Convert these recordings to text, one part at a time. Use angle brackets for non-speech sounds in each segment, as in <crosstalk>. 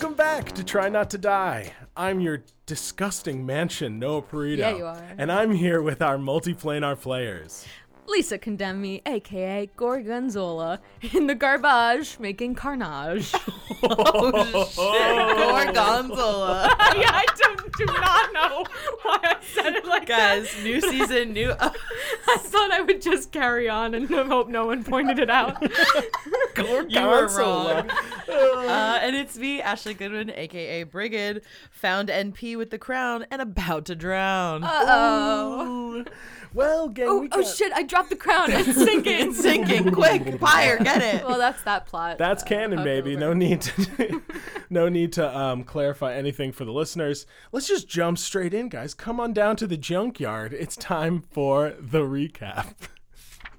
Welcome back to Try Not to Die. I'm your disgusting mansion, Noah Perito. Yeah, you are. And I'm here with our multiplanar players. Lisa condemned me, aka Gorgonzola, in the garbage making carnage. Oh <laughs> shit, Gorgonzola. <laughs> yeah, I don't, do not know why I said it like Guys, new season, new. <laughs> I thought I would just carry on and hope no one pointed it out. You were wrong. uh, and it's me, Ashley Goodwin, aka Brigid, found NP with the crown and about to drown. oh. Well, gang, Oh, we oh shit, I dropped the crown. <laughs> It's sinking. it's sinking. Quick, fire, get it. Well, that's that plot. That's uh, canon, hook baby. No need to, <laughs> <laughs> no need to um, clarify anything for the listeners. Let's just jump straight in, guys. Come on down to the junkyard. It's time for the recap.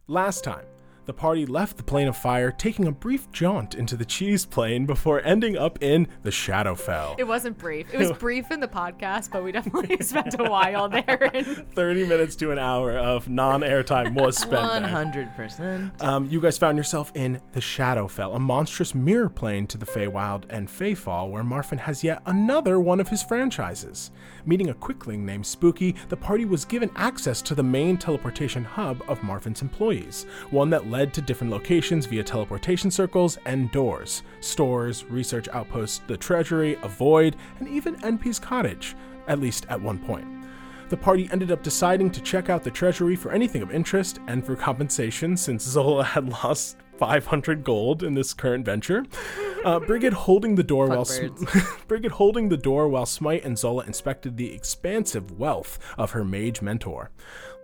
Last time, the party left the plane of fire, taking a brief jaunt into the cheese plane before ending up in the Shadowfell. It wasn't brief. It was <laughs> brief in the podcast, but we definitely <laughs> spent a while there. And 30 minutes to an hour of non-airtime was spent hundred percent. Um, you guys found yourself in the Shadowfell, a monstrous mirror plane to the Feywild and Feyfall, where Marfin has yet another one of his franchises. Meeting a quickling named Spooky, the party was given access to the main teleportation hub of Marfin's employees, one that led to different locations via teleportation circles and doors, stores, research outposts, the treasury, a void, and even NP's cottage, at least at one point. The party ended up deciding to check out the treasury for anything of interest and for compensation since Zola <laughs> had lost 500 gold in this current venture. Uh, Brigid holding the door while Sm- <laughs> Brigid holding the door while Smite and Zola inspected the expansive wealth of her mage mentor.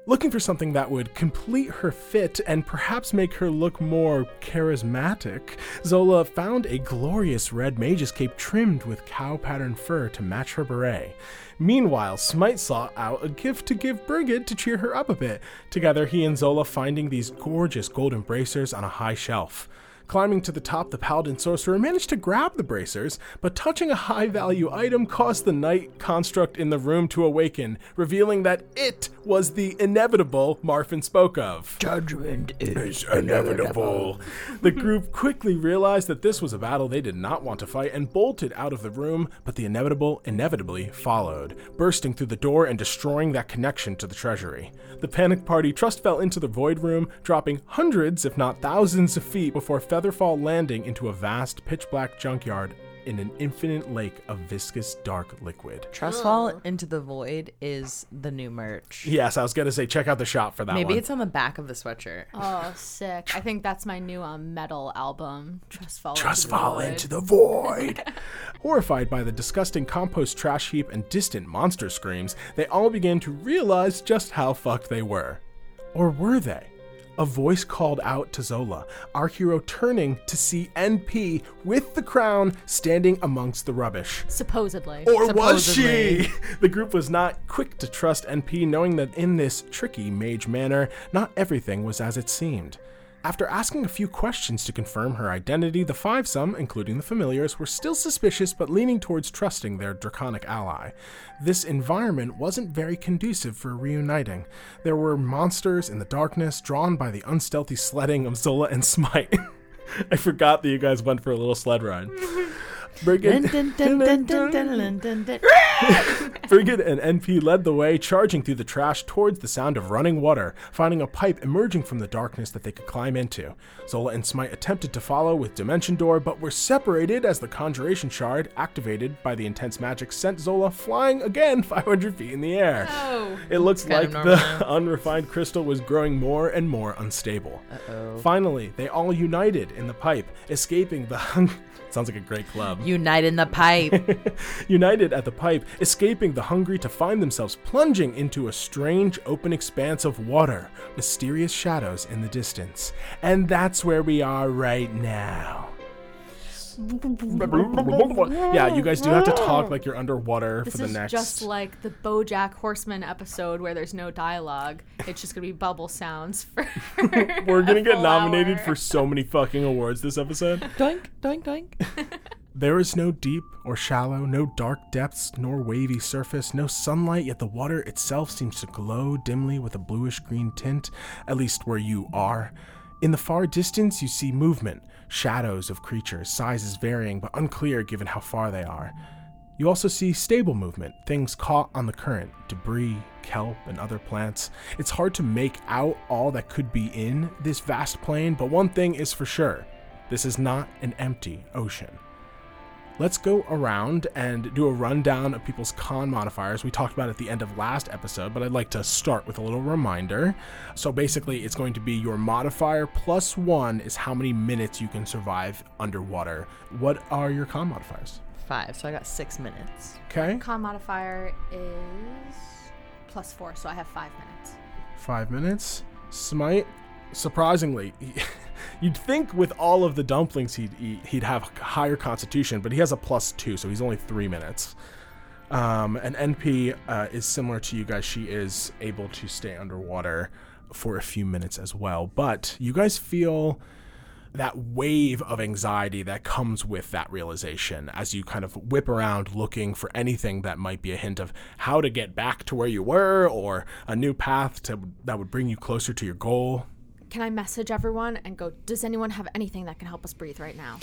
Looking for something that would complete her fit and perhaps make her look more charismatic, Zola found a glorious red mage's cape trimmed with cow patterned fur to match her beret. Meanwhile, Smite sought out a gift to give Brigid to cheer her up a bit. Together, he and Zola finding these gorgeous golden bracers on a high shelf. Climbing to the top, the paladin sorcerer managed to grab the bracers, but touching a high value item caused the night construct in the room to awaken, revealing that it was the inevitable Marfin spoke of. Judgment is inevitable. The group quickly realized that this was a battle they did not want to fight and bolted out of the room, but the inevitable inevitably followed, bursting through the door and destroying that connection to the treasury. The panicked party trust fell into the void room, dropping hundreds, if not thousands, of feet before Featherfall landing into a vast pitch black junkyard in an infinite lake of viscous dark liquid. Trustfall into the void is the new merch. Yes, I was gonna say check out the shop for that Maybe one. it's on the back of the sweatshirt. Oh, sick. I think that's my new um, metal album. Trust fall. Just into the fall void. into the void. <laughs> Horrified by the disgusting compost trash heap and distant monster screams, they all began to realize just how fucked they were. Or were they? A voice called out to Zola, our hero turning to see NP with the crown standing amongst the rubbish. Supposedly. Or was Supposedly. she? <laughs> The group was not quick to trust NP, knowing that in this tricky mage manner, not everything was as it seemed. After asking a few questions to confirm her identity, the five some, including the familiars, were still suspicious but leaning towards trusting their draconic ally. This environment wasn't very conducive for reuniting. There were monsters in the darkness, drawn by the unstealthy sledding of Zola and Smite. <laughs> I forgot that you guys went for a little sled ride. <laughs> Brigid, <laughs> and NP led the way, charging through the trash towards the sound of running water, finding a pipe emerging from the darkness that they could climb into. Zola and Smite attempted to follow with Dimension Door, but were separated as the Conjuration Shard, activated by the intense magic, sent Zola flying again <laughs> 500 feet in the air. Oh. It looks like the now. <laughs> unrefined crystal was growing more and more unstable. Uh-oh. Finally, they all united in the pipe, escaping the hung. Sounds like a great club. Unite in the pipe. <laughs> United at the pipe, escaping the hungry to find themselves plunging into a strange open expanse of water, mysterious shadows in the distance. And that's where we are right now. <laughs> yeah, you guys do have to <laughs> talk like you're underwater This for the next. This is next. just like the BoJack Horseman episode where there's no dialogue. It's just gonna be bubble sounds for. <laughs> We're gonna a get nominated hour. for so many fucking awards this episode. doink, doink, doink. There is no deep or shallow, no dark depths, nor wavy surface, no sunlight, yet the water itself seems to glow dimly with a bluish green tint, at least where you are. In the far distance, you see movement, shadows of creatures, sizes varying but unclear given how far they are. You also see stable movement, things caught on the current, debris, kelp, and other plants. It's hard to make out all that could be in this vast plain, but one thing is for sure this is not an empty ocean. Let's go around and do a rundown of people's con modifiers. We talked about at the end of last episode, but I'd like to start with a little reminder. So basically, it's going to be your modifier plus one is how many minutes you can survive underwater. What are your con modifiers? Five, so I got six minutes. Okay, Con modifier is plus four, so I have five minutes. five minutes. Smite, surprisingly, <laughs> you'd think with all of the dumplings he'd eat, he'd have higher constitution, but he has a plus two, so he's only three minutes. Um, and NP uh, is similar to you guys. She is able to stay underwater for a few minutes as well. But you guys feel that wave of anxiety that comes with that realization as you kind of whip around looking for anything that might be a hint of how to get back to where you were or a new path to, that would bring you closer to your goal. Can I message everyone and go, does anyone have anything that can help us breathe right now?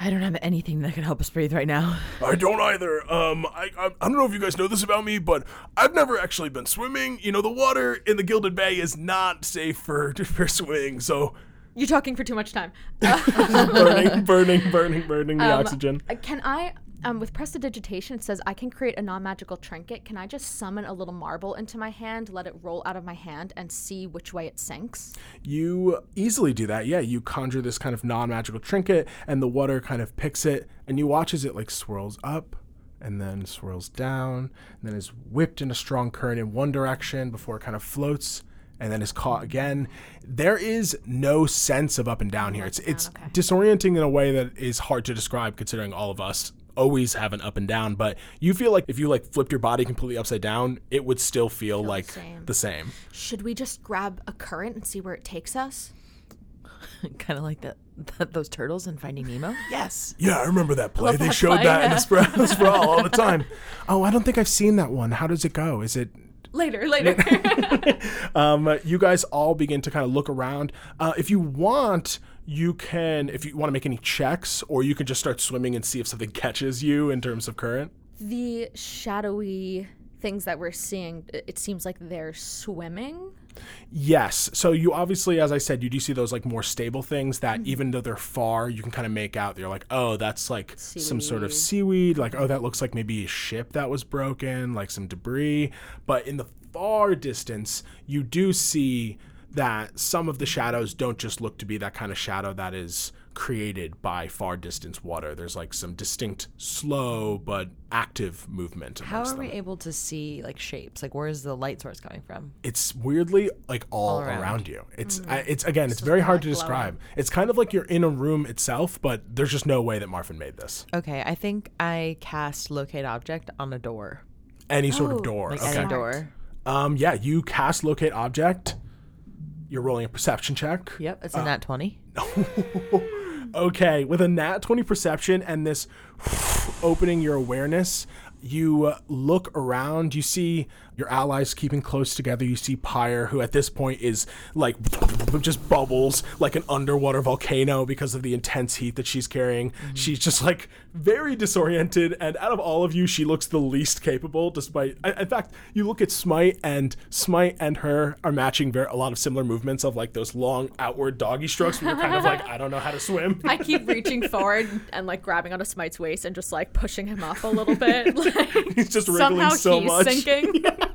I don't have anything that can help us breathe right now. I don't either. Um, I, I I don't know if you guys know this about me, but I've never actually been swimming. You know, the water in the Gilded Bay is not safe for <laughs> for swimming. So You're talking for too much time. <laughs> burning, burning, burning, burning the Um, oxygen. Uh, Can I, um, with prestidigitation, it says I can create a non magical trinket. Can I just summon a little marble into my hand, let it roll out of my hand, and see which way it sinks? You easily do that. Yeah, you conjure this kind of non-magical trinket, and the water kind of picks it, and you watch as it like swirls up. And then swirls down, and then is whipped in a strong current in one direction before it kind of floats and then is caught again. There is no sense of up and down here. It's it's okay. disorienting in a way that is hard to describe considering all of us always have an up and down, but you feel like if you like flipped your body completely upside down, it would still feel the like same. the same. Should we just grab a current and see where it takes us? <laughs> kind of like that, that those turtles in Finding Nemo. <laughs> Yes. Yeah, I remember that play. They that showed play, that in yeah. the sprawl, the sprawl all the <laughs> time. Oh, I don't think I've seen that one. How does it go? Is it Later, later. um, you guys all begin to kind of look around. Uh, if you want, you can, if you want to make any checks, or you can just start swimming and see if something <laughs> catches you in terms of current. the shadowy things that we're seeing, it seems like they're swimming. Yes. So you obviously, as I said, you do see those like more stable things that mm-hmm. even though they're far, you can kind of make out. They're like, oh, that's like some sort of seaweed. Like, oh, that looks like maybe a ship that was broken, like some debris. But in the far distance, you do see that some of the shadows don't just look to be that kind of shadow that is created by far distance water. There's like some distinct, slow but active movement. How are we able to see like shapes? Like where is the light source coming from? it's weirdly like all, All around. around. you. It's I, it's again, it's very hard to glowing. describe. It's kind of like you're in a room itself, but there's just no way that Marfin made this. Okay, I think I cast locate object on a door. Any sort of Oh, door. Like okay. any door. Um, yeah, you cast locate object. You're rolling a perception check. Yep, it's a nat 20. <laughs> Okay, with a nat 20 perception and this <sighs> opening your awareness, you uh, look around, you see your allies keeping close together. You see Pyre, who at this point is like just bubbles like an underwater volcano because of the intense heat that she's carrying. Mm-hmm. She's just like very disoriented, and out of all of you, she looks the least capable. Despite, in fact, you look at Smite, and Smite and her are matching very a lot of similar movements of like those long outward doggy strokes. Where you're kind of like, I don't know how to swim. <laughs> I keep reaching forward and like grabbing onto Smite's waist and just like pushing him up a little bit. <laughs> Like, He's just wriggling somehow so he's much. sinking. <laughs>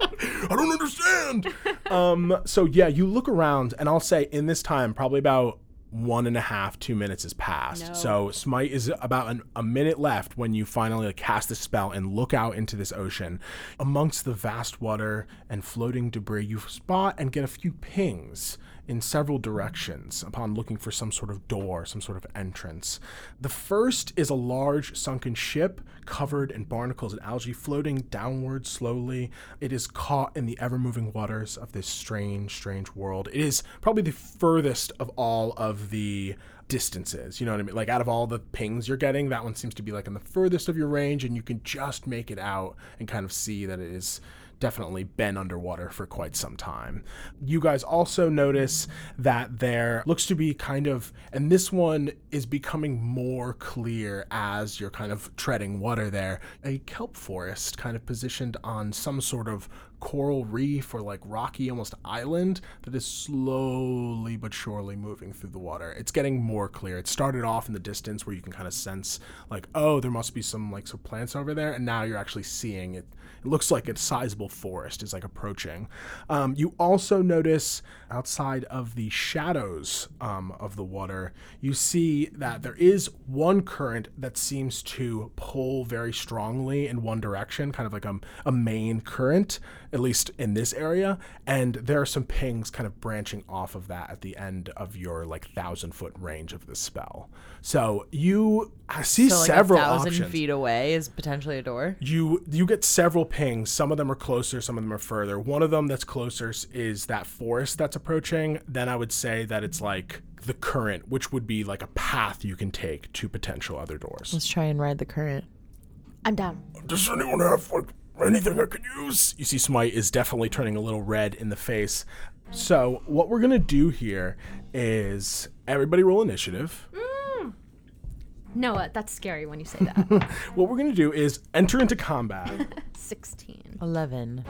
I don't understand. <laughs> um, so yeah, you look around, and I'll say in this time, probably about one and a half, two minutes has passed. No. So Smite is about an, a minute left when you finally like, cast the spell and look out into this ocean. Amongst the vast water and floating debris, you spot and get a few pings in several directions upon looking for some sort of door, some sort of entrance. The first is a large sunken ship covered in barnacles and algae floating downward slowly. It is caught in the ever moving waters of this strange, strange world. It is probably the furthest of all of the distances. You know what I mean? Like out of all the pings you're getting, that one seems to be like in the furthest of your range, and you can just make it out and kind of see that it is definitely been underwater for quite some time. You guys also notice that there looks to be kind of, and this one is becoming more clear as you're kind of treading water there, a kelp forest kind of positioned on some sort of coral reef or like rocky almost island that is slowly but surely moving through the water. It's getting more clear. It started off in the distance where you can kind of sense like, oh, there must be some like some plants over there, and now you're actually seeing it. It looks like a sizable forest is like approaching. Um, you also notice outside of the shadows um, of the water, you see that there is one current that seems to pull very strongly in one direction, kind of like a, a main current at least in this area. And there are some pings kind of branching off of that at the end of your like thousand foot range of the spell. So you see So like several a thousand options. feet away is potentially a door. You you get several pings. Some of them are closer, some of them are further. One of them that's closer is that forest that's approaching. Then I would say that it's like the current, which would be like a path you can take to potential other doors. Let's try and ride the current. I'm down. Does anyone have like anything I could use? You see, Smite is definitely turning a little red in the face. So what we're gonna do here is everybody roll initiative. Noah, that's scary when you say that. <laughs> What we're gonna do is enter into combat. <laughs> 16. Eleven.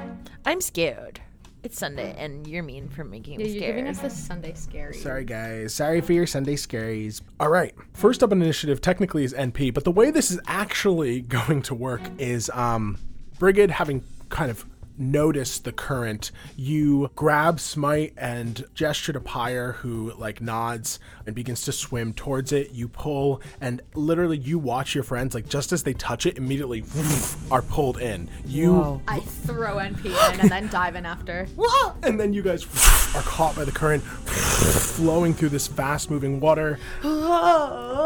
I'm scared. It's Sunday, and you're mean for making Yeah, me you're scared. giving us the Sunday scary. Sorry, guys. Sorry for your Sunday scaries. All right. First up on initiative technically is NP, but the way this is actually <laughs> going to work is um, Brigid having kind of noticed the current, you grab Smite and gesture to Pyre, who like nods and begins to swim towards it. You pull, and literally you watch your friends like just as they touch it, immediately <laughs> are pulled in. You Whoa. I throw NP in and then dive in after. <laughs> and then you guys <laughs> are caught by the current flowing through this fast moving water. <gasps>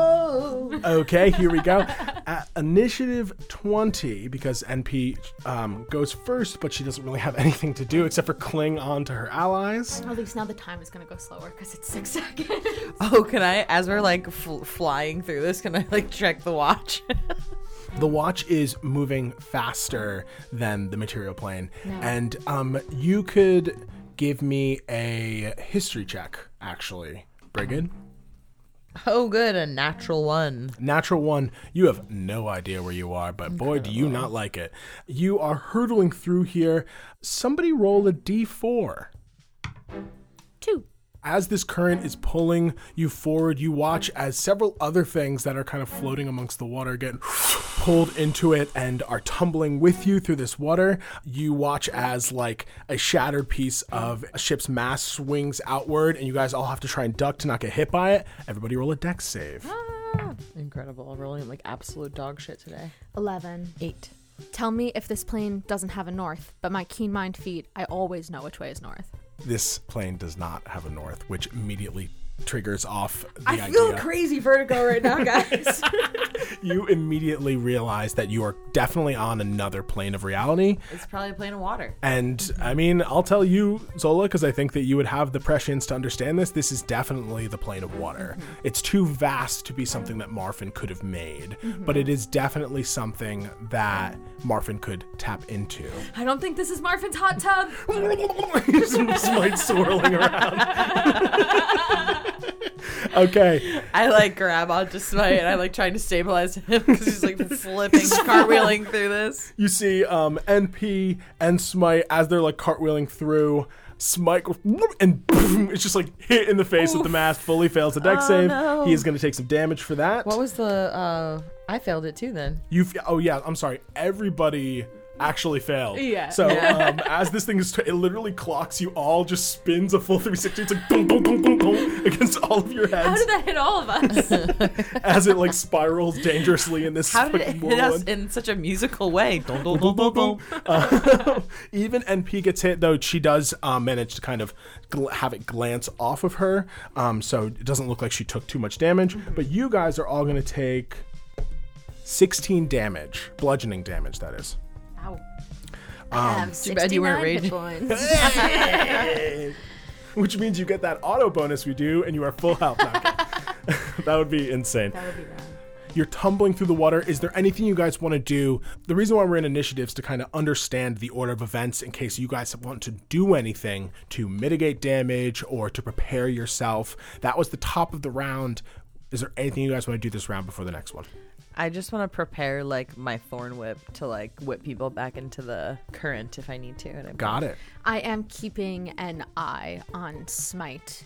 Okay, here we go. At initiative 20, because NP um, goes first, but she doesn't really have <laughs> anything to do except for cling on to her allies. At least now the time is gonna go slower because it's six <laughs> seconds. Oh, can I, as we're like fl- flying through this, can I like check the watch? <laughs> The watch is moving faster than the material plane, No. and um, you could give me a history check, actually, Brigid. Oh, good, a natural one. Natural one, you have no idea where you are, but boy, do you not like it. You are hurtling through here. Somebody roll a d4. Two. As this current is pulling you forward, you watch as several other things that are kind of floating amongst the water get pulled into it and are tumbling with you through this water. You watch as like a shattered piece of a ship's mast swings outward, and you guys all have to try and duck to not get hit by it. Everybody roll a dex save. Ah. Incredible. Rolling like absolute dog shit today. 11. Eight. Tell me if this plane doesn't have a north, but my keen mind feat, I always know which way is north. This plane does not have a north, which immediately triggers off the I feel idea. crazy vertigo right now, <laughs> guys. <laughs> you immediately realize that you are definitely on another plane of reality. it's probably a plane of water. And I mean, I'll tell you, Zola, because I think that you would have the prescience to understand this. This is definitely the plane of water. Mm-hmm. It's too vast to be something that Marfin could have made, mm-hmm. but it is definitely something that Marfin could tap into. I don't think this is Marfin's hot tub. <laughs> Smite swirling around. Okay. I like grab onto Smite and I like trying to stabilize him because he's like flipping, <laughs> cartwheeling through this. You see um, NP and Smite as they're like cartwheeling through. Smite and boom, it's just like hit in the face with the mask. Fully fails a dex Oh, save. no. He is going to take some damage for that. What was the? uh I failed it too. Then You f- oh yeah, I'm sorry. Everybody actually failed. Yeah. So um, as this thing is, it literally clocks you all, just spins a full 360. It's like boom, boom, boom, boom, boom against all of your heads. How did that hit all of us? <laughs> as it like spirals dangerously in this. how did it fucking hit us in such a musical way? <laughs> Dun, dun, dun, dun, dun. <laughs> Uh, even NP gets hit, though she does um, manage to kind of gl- have it glance off of her, um, so it doesn't look like she took too much damage. But you guys are all going to take 16 damage, bludgeoning damage, that is. Ow. I have Too bad you weren't 69 hit raging. points. <laughs> Which means you get that auto bonus we do, and you are full health now. <laughs> that would be insane. that would be rad. You're tumbling through the water. Is there anything you guys want to do? The reason why we're in initiatives to kind of understand the order of events in case you guys want to do anything to mitigate damage or to prepare yourself. That was the top of the round. Is there anything you guys want to do this round before the next one? I just want to prepare like my thorn whip to like whip people back into the current if I need to. And I'm Got it. I am keeping an eye on Smite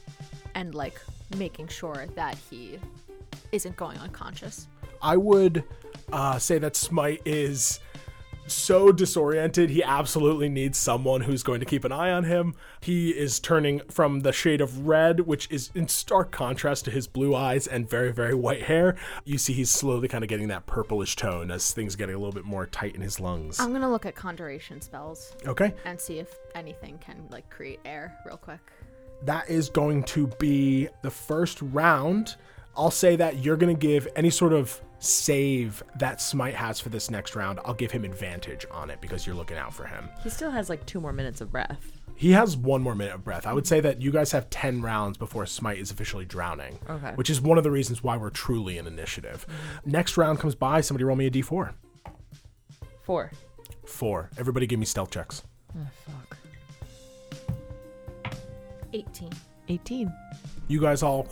and like making sure that he isn't going unconscious. I would uh, say that Smite is so disoriented. He absolutely needs someone who's going to keep an eye on him. He is turning from the shade of red, which is in stark contrast to his blue eyes and very, very white hair. You see, he's slowly kind of getting that purplish tone as things getting a little bit more tight in his lungs. I'm gonna look at conjuration spells Okay. and see if anything can like create air real quick. that is going to be the first round. I'll say that you're going to give any sort of save that Smite has for this next round. I'll give him advantage on it because you're looking out for him. He still has like two more minutes of breath. He has one more minute of breath. I would say that you guys have 10 rounds before Smite is officially drowning, Okay. which is one of the reasons why we're truly in initiative. Next round comes by. Somebody roll me a d4. Four. Four. Everybody give me stealth checks. Oh, fuck. 18. 18. You guys all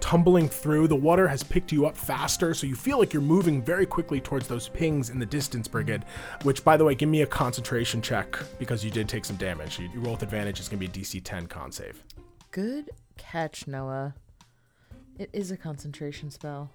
tumbling through. The water has picked you up faster, so you feel like you're moving very quickly towards those pings in the distance, Brigid. Which, by the way, give me a concentration check because you did take some damage. You, you roll with advantage. It's going to be a DC 10 con save. Good catch, Noah. It is a concentration spell.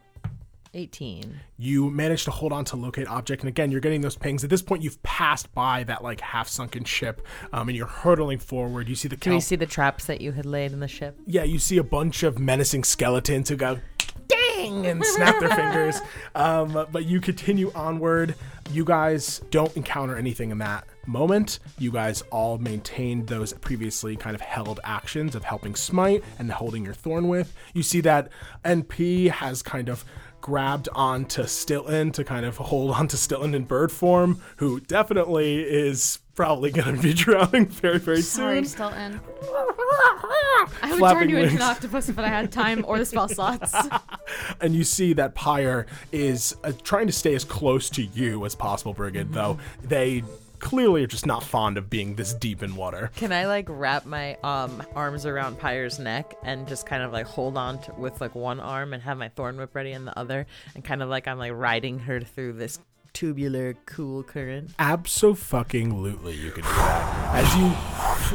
18. You manage to hold on to locate object, and again, you're getting those pings. At this point, you've passed by that like half sunken ship, um, and you're hurtling forward. You see the Do we Cal- see the traps that you had laid in the ship? yeah, you see a bunch of menacing skeletons who go dang and snap their <laughs> fingers. Um, but you continue onward. You guys don't encounter anything in that moment. You guys all maintained those previously kind of held actions of helping smite and holding your thorn whip. You see that NP has kind of grabbed onto Stilton to kind of hold onto Stilton in bird form, who definitely is probably going to be <laughs> drowning very, very Sorry, soon. Stilton. <laughs> I would turn Flapping you into an octopus if I had time or the spell slots. <laughs> and you see that Pyre is uh, trying to stay as close to you as possible, Brigid, though they clearly are just not fond of being this deep in water. Can I like wrap my um arms around Pyre's neck and just kind of like hold on to, with like one arm and have my thorn whip ready in the other and kind of like I'm like riding her through this tubular cool current? Abso-fucking-lutely, you can do that. As you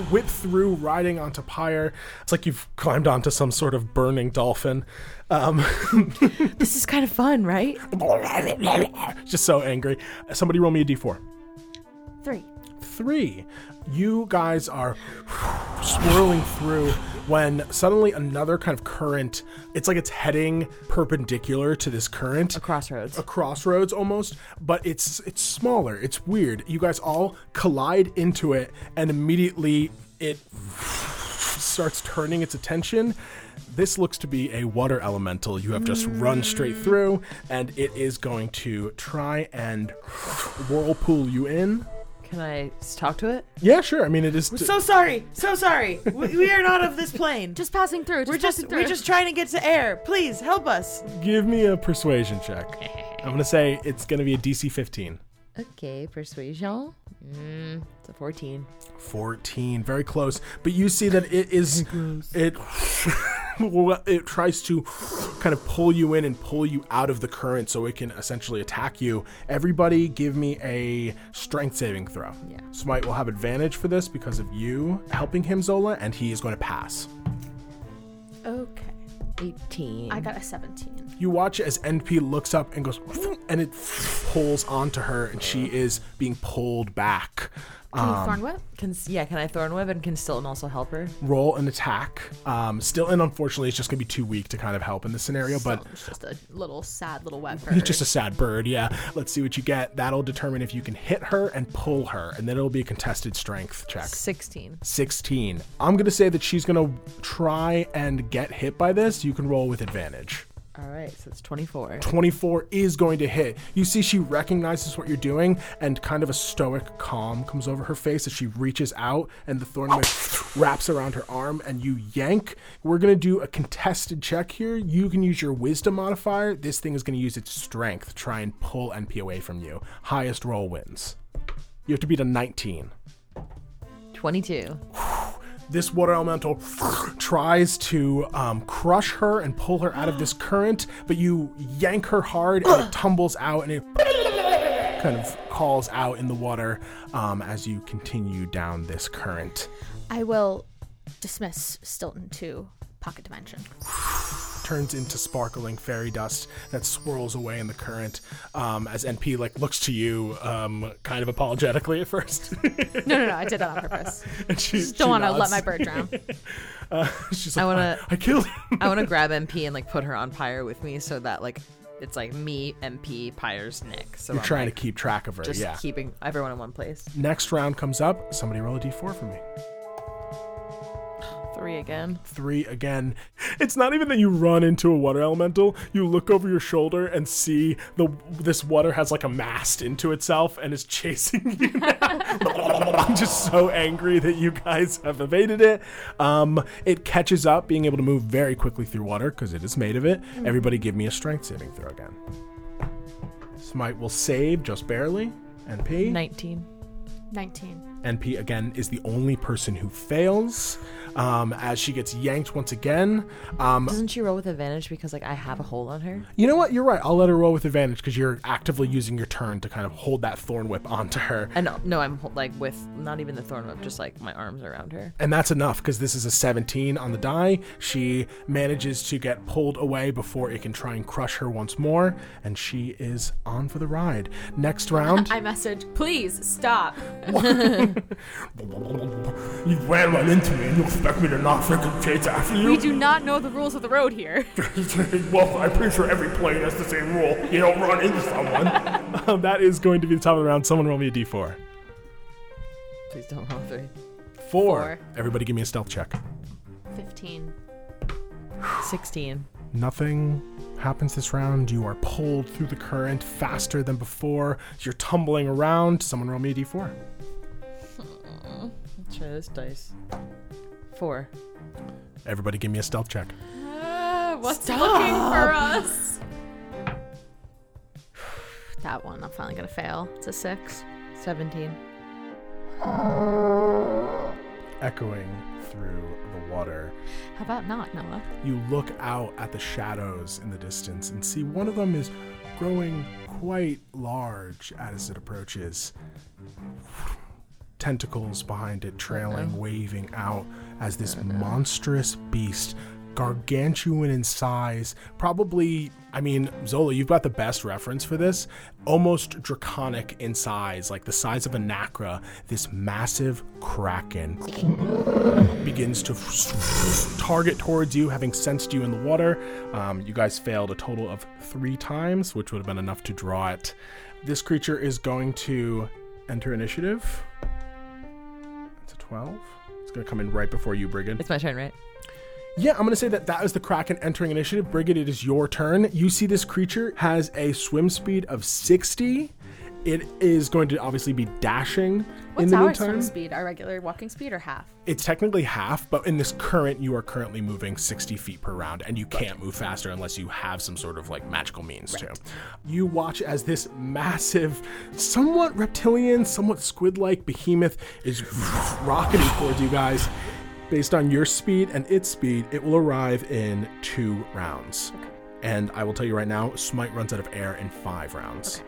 whip through, riding onto Pyre, it's like you've climbed onto some sort of burning dolphin. Um, <laughs> This is kind of fun, right? <laughs> just so angry. Somebody roll me a d4. Three. three. You guys are swirling through when suddenly another kind of current, it's like it's heading perpendicular to this current. A crossroads. A crossroads almost, but it's it's smaller. It's weird. You guys all collide into it and immediately it starts turning its attention. This looks to be a water elemental you have just run straight through, and it is going to try and whirlpool you in. Can I talk to it? Yeah, sure. I mean, it is. So sorry, so sorry. we, we are not of this plane. <laughs> Just passing through. Just we're just passing through. we're just trying to get to air. Please help us. give me a persuasion check. I'm gonna say it's gonna be a DC 15. Okay, persuasion. Mm, it's a 14. 14, very close. But you see that it is it <laughs> it tries to kind of pull you in and pull you out of the current so it can essentially attack you. Everybody give me a strength saving throw. Yeah. Smite will have advantage for this because of you helping him Zola and he is going to pass. okay. 18. I got a 17. You watch as NP looks up and goes, and it pulls onto her, and she is being pulled back. Can you Um, thorn whip? Can yeah, can I thorn whip and can Stilton also help her? roll an attack. Um, still, and unfortunately, it's just gonna be too weak to kind of help in this scenario. But just a little sad little wet it's <laughs> bird. just a sad bird. Yeah. Let's see what you get. That'll determine if you can hit her and pull her, and then it'll be a contested strength check. 16. 16. I'm gonna say that she's gonna try and get hit by this. You can roll with advantage. All right, so it's 24. 24 is going to hit. You see, she recognizes what you're doing, and kind of a stoic calm comes over her face as she reaches out, and the thorn wraps around her arm, and you yank. We're going to do a contested check here. You can use your wisdom modifier. This thing is going to use its strength to try and pull NP away from you. Highest roll wins. You have to beat a 19. 22. <sighs> <sighs> this water elemental tries to um, crush her and pull her out of this current, but you yank her hard and it <gasps> tumbles out and it kind of calls out in the water um, as you continue down this current. I will dismiss Stilton to pocket dimension. <sighs> <sighs> <sighs> Turns into sparkling fairy dust that swirls away in the current um, as NP like looks to you um, kind of apologetically at first. <laughs> No, no, no. I did that on purpose. <laughs> and she, Just don't want to let my bird drown. <laughs> Uh, she's like, I wanna- I, I killed. I want to grab NP and like put her on Pyre with me so that like it's like me, NP, Pyre's Nick. So You're I'm, trying like, to keep track of her. just yeah. keeping everyone in one place. Next round comes up. Somebody roll a d4 for me. Three again. Three again. It's not even that you run into a water elemental. You look over your shoulder and see the this water has like a mast into itself and is <laughs> chasing you now. I'm <laughs> just so angry that you guys have evaded it. Um, it catches up, being able to move very quickly through water because it is made of it. Everybody, give me a strength saving throw again. Smite will save just barely. NP. 19. 19. NP again is the only person who fails um, as she gets yanked once again. Um, Doesn't she roll with advantage because like I have a hold on her? you know what? You're right. I'll let her roll with advantage because you're actively using your turn to kind of hold that thorn whip onto her. And no, no, I'm ho- like with not even the thorn whip, just like my arms around her. And that's enough because this is a 17 on the die. She manages to get pulled away before it can try and crush her once more, and she is on for the ride. Next round. <laughs> I message, please stop. <laughs> <laughs> you ran right into me and you expect me to not freaking chase after you? We do not know the rules of the road here. <laughs> well, I'm pretty sure every plane has the same rule. You don't run into someone. um, that is going to be the top of the round. Someone roll me a d4. Please don't roll three. Four. Four. Everybody give me a stealth check. 15. 16. Nothing happens this round. You are pulled through the current faster than before. You're tumbling around. Someone roll me a d4. Let's try this dice. Four. Everybody give me a stealth check. Uh, what's looking for us? <sighs> that one, I'm finally gonna fail. It's a six. 17. Echoing through the water, How about not, Noah? you look out at the shadows in the distance and see one of them is growing quite large as it approaches. Tentacles behind it trailing, waving out as this monstrous beast, gargantuan in size, probably, I mean, Zola, you've got the best reference for this. Almost draconic in size, like the size of a Nacra, this massive kraken <laughs> begins to target towards you, having sensed you in the water. Um, you guys failed a total of three times, which would have been enough to draw it. This creature is going to enter initiative. It's 12. It's going to come in right before you, Brigid. It's my turn, right? Yeah, I'm going to say that that is the Kraken entering initiative. Brigid, it is your turn. You see this creature has a swim speed of 60. It is going to obviously be dashing in What's our meantime. swim speed? Our regular walking speed or half? It's technically half, but in this current, you are currently moving 60 feet per round, and you can't move faster unless you have some sort of like magical means to. You watch as this massive, somewhat reptilian, somewhat squid like behemoth is rocketing towards you guys. Based on your speed and its speed, it will arrive in two rounds. And I will tell you right now, Smite runs out of air in five rounds.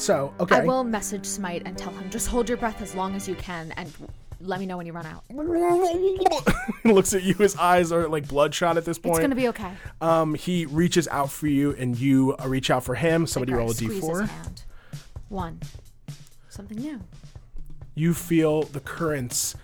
So, okay. I will message Smite and tell him just hold your breath as long as you can and let me know when you run out. <laughs> looks at you. His eyes are like bloodshot at this point. It's gonna be okay. Um, he reaches out for you, and you uh, reach out for him. Somebody roll a Squeeze his d4. hand. One. Something new. You feel the currents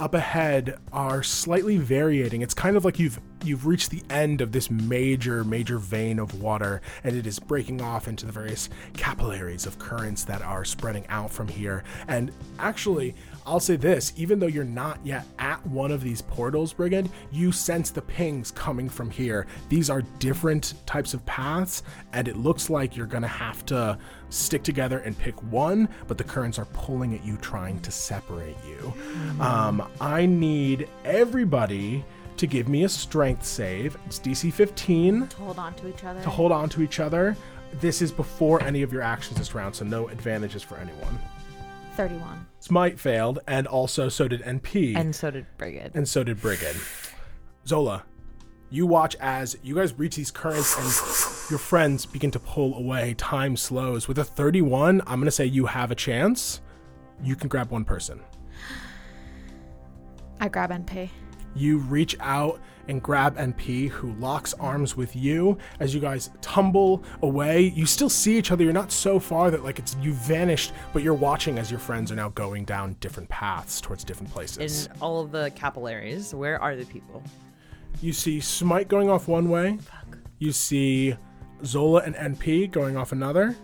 up ahead are slightly varying. It's kind of like you've you've reached the end of this major, major vein of water, and it is breaking off into the various capillaries of currents that are spreading out from here. And actually, I'll say this even though you're not yet at one of these portals, Brigid, you sense the pings coming from here. These are different types of paths, and it looks like you're gonna have to stick together and pick one, but the currents are pulling at you, trying to separate you. Um, I need everybody to give me a strength save. It's DC 15 To hold on to each other. to hold on to each other. This is before any of your actions this round, so no advantages for anyone. 31. Smite failed, and also so did NP, And so did Brigid. and so did Brigid. Zola, you watch as you guys reach these currents and your friends begin to pull away. Time slows. With a 31, I'm going to say you have a chance. You can grab one person. I grab NP. You reach out and grab NP, who locks arms with you as you guys tumble away. You still see each other. You're not so far that like it's you vanished, but you're watching as your friends are now going down different paths towards different places. In all of the capillaries, where are the people? You see Smite going off one way. You see Zola and NP going off another.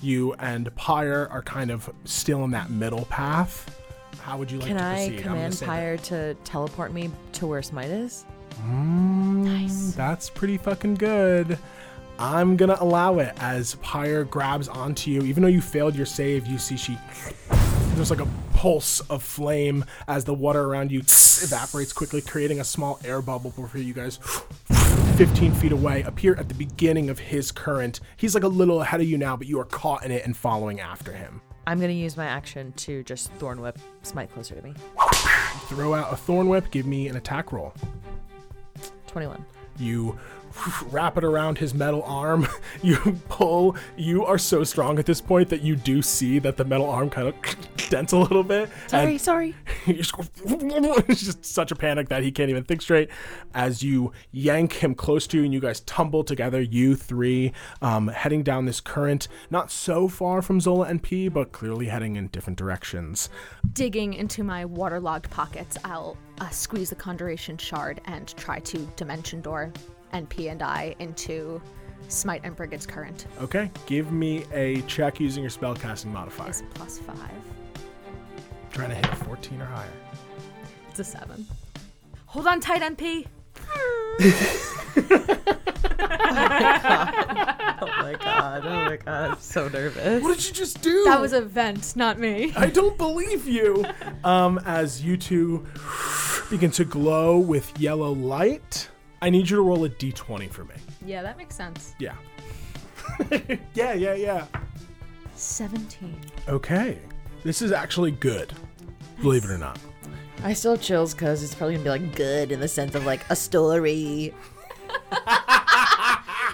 You and Pyre are kind of still in that middle path. How would you like Can to I proceed? I'm command Pyre to teleport me to where Smite is? Mm, nice. That's pretty fucking good. I'm gonna allow it as Pyre grabs onto you. Even though you failed your save, you see she there's like a pulse of flame as the water around you evaporates quickly, creating a small air bubble before you guys <sighs> 15 feet away appear at the beginning of his current. He's like a little ahead of you now, but you are caught in it and following after him. I'm gonna use my action to just Thorn Whip Smite closer to me. Throw out a thorn whip, give me an attack roll. 21. You <laughs> wrap it around his metal arm. <laughs> You pull. You are so strong at this point that you do see that the metal arm kind of <laughs> dents a little bit. Sorry, sorry. just it's just such a panic that he can't even think straight. As you yank him close to you, and you guys tumble together, you three, um, heading down this current, not so far from Zola and P, but clearly heading in different directions. Digging into my waterlogged pockets, I'll uh, squeeze the conjuration shard and try to dimension door NP and I into Smite and Brigid's current. Okay, give me a check using your spellcasting modifier. Is plus five. Trying to hit a 14 or higher. It's a seven. Hold on tight, NP. <laughs> Oh my god. Oh my god. I'm so nervous. What did you just do? That was a vent, not me. I don't believe you. Um, as you two begin to glow with yellow light, I need you to roll a d20 for me. Yeah, that makes sense. Yeah. <laughs> yeah, yeah, yeah. 17. Okay. This is actually good. Believe it or not. I still have chills because it's probably gonna be like good in the sense of like a story. <laughs>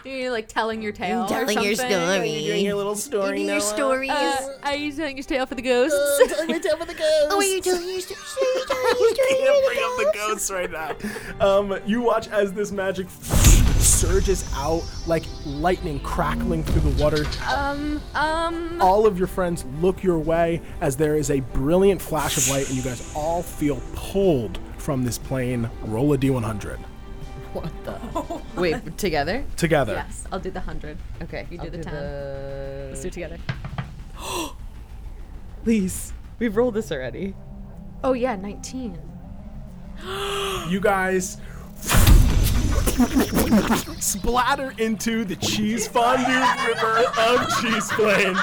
You're like telling your tale. telling or your something. story. your little story. your stories. Uh, are you telling your tale for the ghosts? Uh, telling my tale for the <laughs> ghosts. Oh, are you telling your <laughs> story? can't bring up the ghosts right now. Um, you watch as this magic surges out like lightning crackling through the water. um, um. all of your friends look your way as there is a brilliant flash of light and you guys all feel pulled from this plane. Roll a d100 What the? Wait, together? together. Yes, I'll do the 100. Okay. You I'll do the 10. the- Let's do it together. Please. We've rolled this already. Oh, yeah, 19. You guys splatter into the cheese fondue river of cheese plane.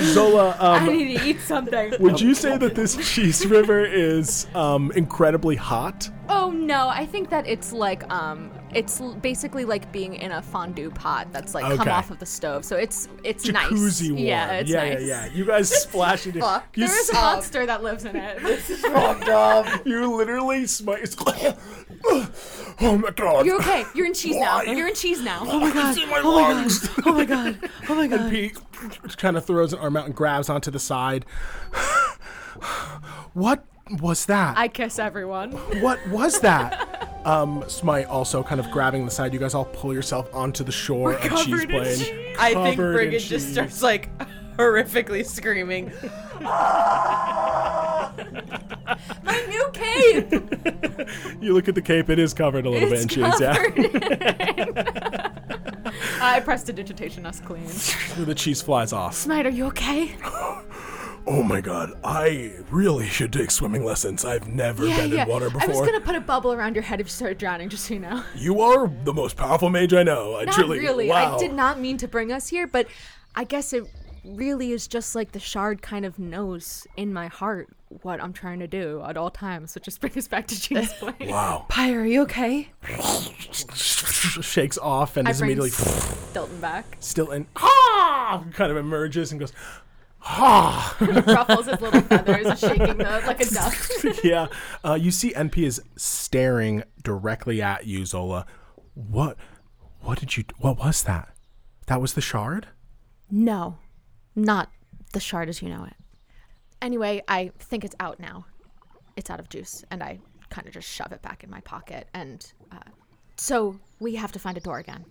Zola, I um, need to eat something. would you say that this cheese river is um, incredibly hot? Oh no, I think that it's like um it's basically like being in a fondue pot that's like come Okay. off of the stove. So it's it's nice. Jacuzzi warm. Yeah, it's yeah, nice. yeah, yeah. You guys <laughs> splash into. Fuck. You, There is a s- monster that lives in it. <laughs> you literally smite. <sighs> oh my god. You're okay. You're in cheese now. Why? You're in cheese now. Oh my oh god. my oh lungs. Oh my god. Oh my <laughs> god. NP kind of throws an arm out and grabs onto the side. <sighs> what was that? I kiss everyone. what was that? <laughs> Um, Smite also kind of grabbing the side. You guys all pull yourself onto the shore of Cheese covered in cheese. I think Covered in Brigid just starts like horrifically screaming. <laughs> <laughs> My new cape. You look at the cape; it is covered a little bit in cheese. Yeah, I prestidigitation us clean. the cheese flies off. Smite, are you okay? Oh my god, I really should take swimming lessons. I've never been in water before. I was gonna put a bubble around your head if you started drowning, just so you know. You are the most powerful mage I know. I Not truly, really. Wow. I did not mean to bring us here, but I guess it really is just like the shard kind of knows in my heart what I'm trying to do at all times, which just <laughs> brings us back to Cheese <laughs> Plate. Wow. Pyre, are you okay? Shakes off and I is bring immediately Stilton back. still in. Ah! Kind of emerges and goes. Ah! Ruffles his little <laughs> feathers, shaking the like a duck. <laughs> yeah. Uh, you see, NP is staring directly at you, Zola. What? What did you? What was that? That was the shard. No, not the shard as you know it. Anyway, I think it's out now. It's out of juice, and I kind of just shove it back in my pocket. And uh, so we have to find a door again.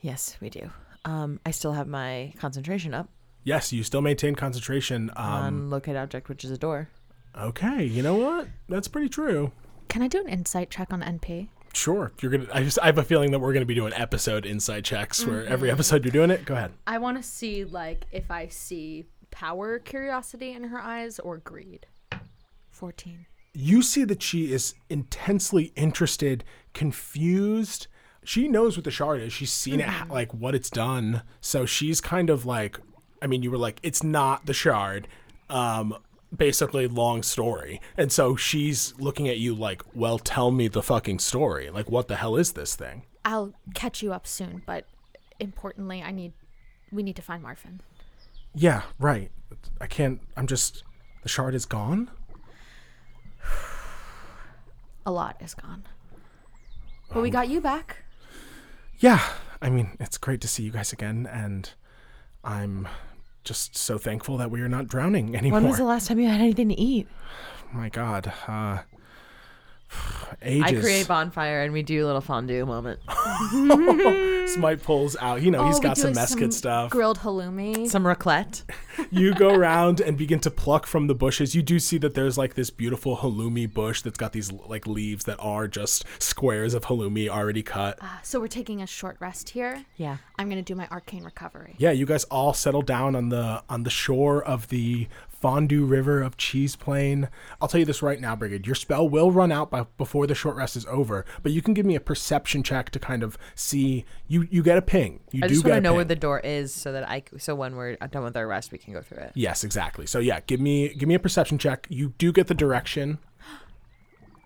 Yes, we do. Um, I still have my concentration up Yes, you still maintain concentration. Um, on locate object, which is a door. okay, you know what? That's pretty true. Can I do an insight check on NP? Sure. You're gonna. I just. I have a feeling that we're gonna be doing episode insight checks where every Mm-hmm. episode you're doing it. Go ahead. I want to see like if I see power, curiosity in her eyes, or greed. Fourteen. you see that she is intensely interested, confused. She knows what the shard is. She's seen it, Mm-hmm. like what it's done. So she's kind of like, I mean, you were like, it's not the shard. Um, basically, long story. And so she's looking at you like, well, tell me the fucking story. Like, what the hell is this thing? I'll catch you up soon, but importantly, I need we need to find Marfin. Yeah, right. I can't. I'm just. The shard is gone. <sighs> A lot is gone. But we got you back. Yeah, I mean, it's great to see you guys again, and I'm just so thankful that we are not drowning anymore. When was the last time you had anything to eat? My God, uh, ages. I create bonfire and we do a little fondue moment. <laughs> <laughs> Smite pulls out. You know, he's Oh, we got some like, mesquite stuff. Grilled halloumi. Some raclette. <laughs> you go around and begin to pluck from the bushes. You do see that there's like this beautiful halloumi bush that's got these like leaves that are just squares of halloumi already cut. Uh, so we're taking a short rest here. Yeah. I'm gonna do my arcane recovery. Yeah, you guys all settle down on the on the shore of the Fondue River of Cheese Plain. I'll tell you this right now, Brigid. Your spell will run out by, before the short rest is over, but you can give me a perception check to kind of see. You you get a ping. You I do just want to know ping. where the door is so that I so when we're done with our rest we can go through it. Yes, exactly. So yeah, give me give me a perception check. You do get the direction.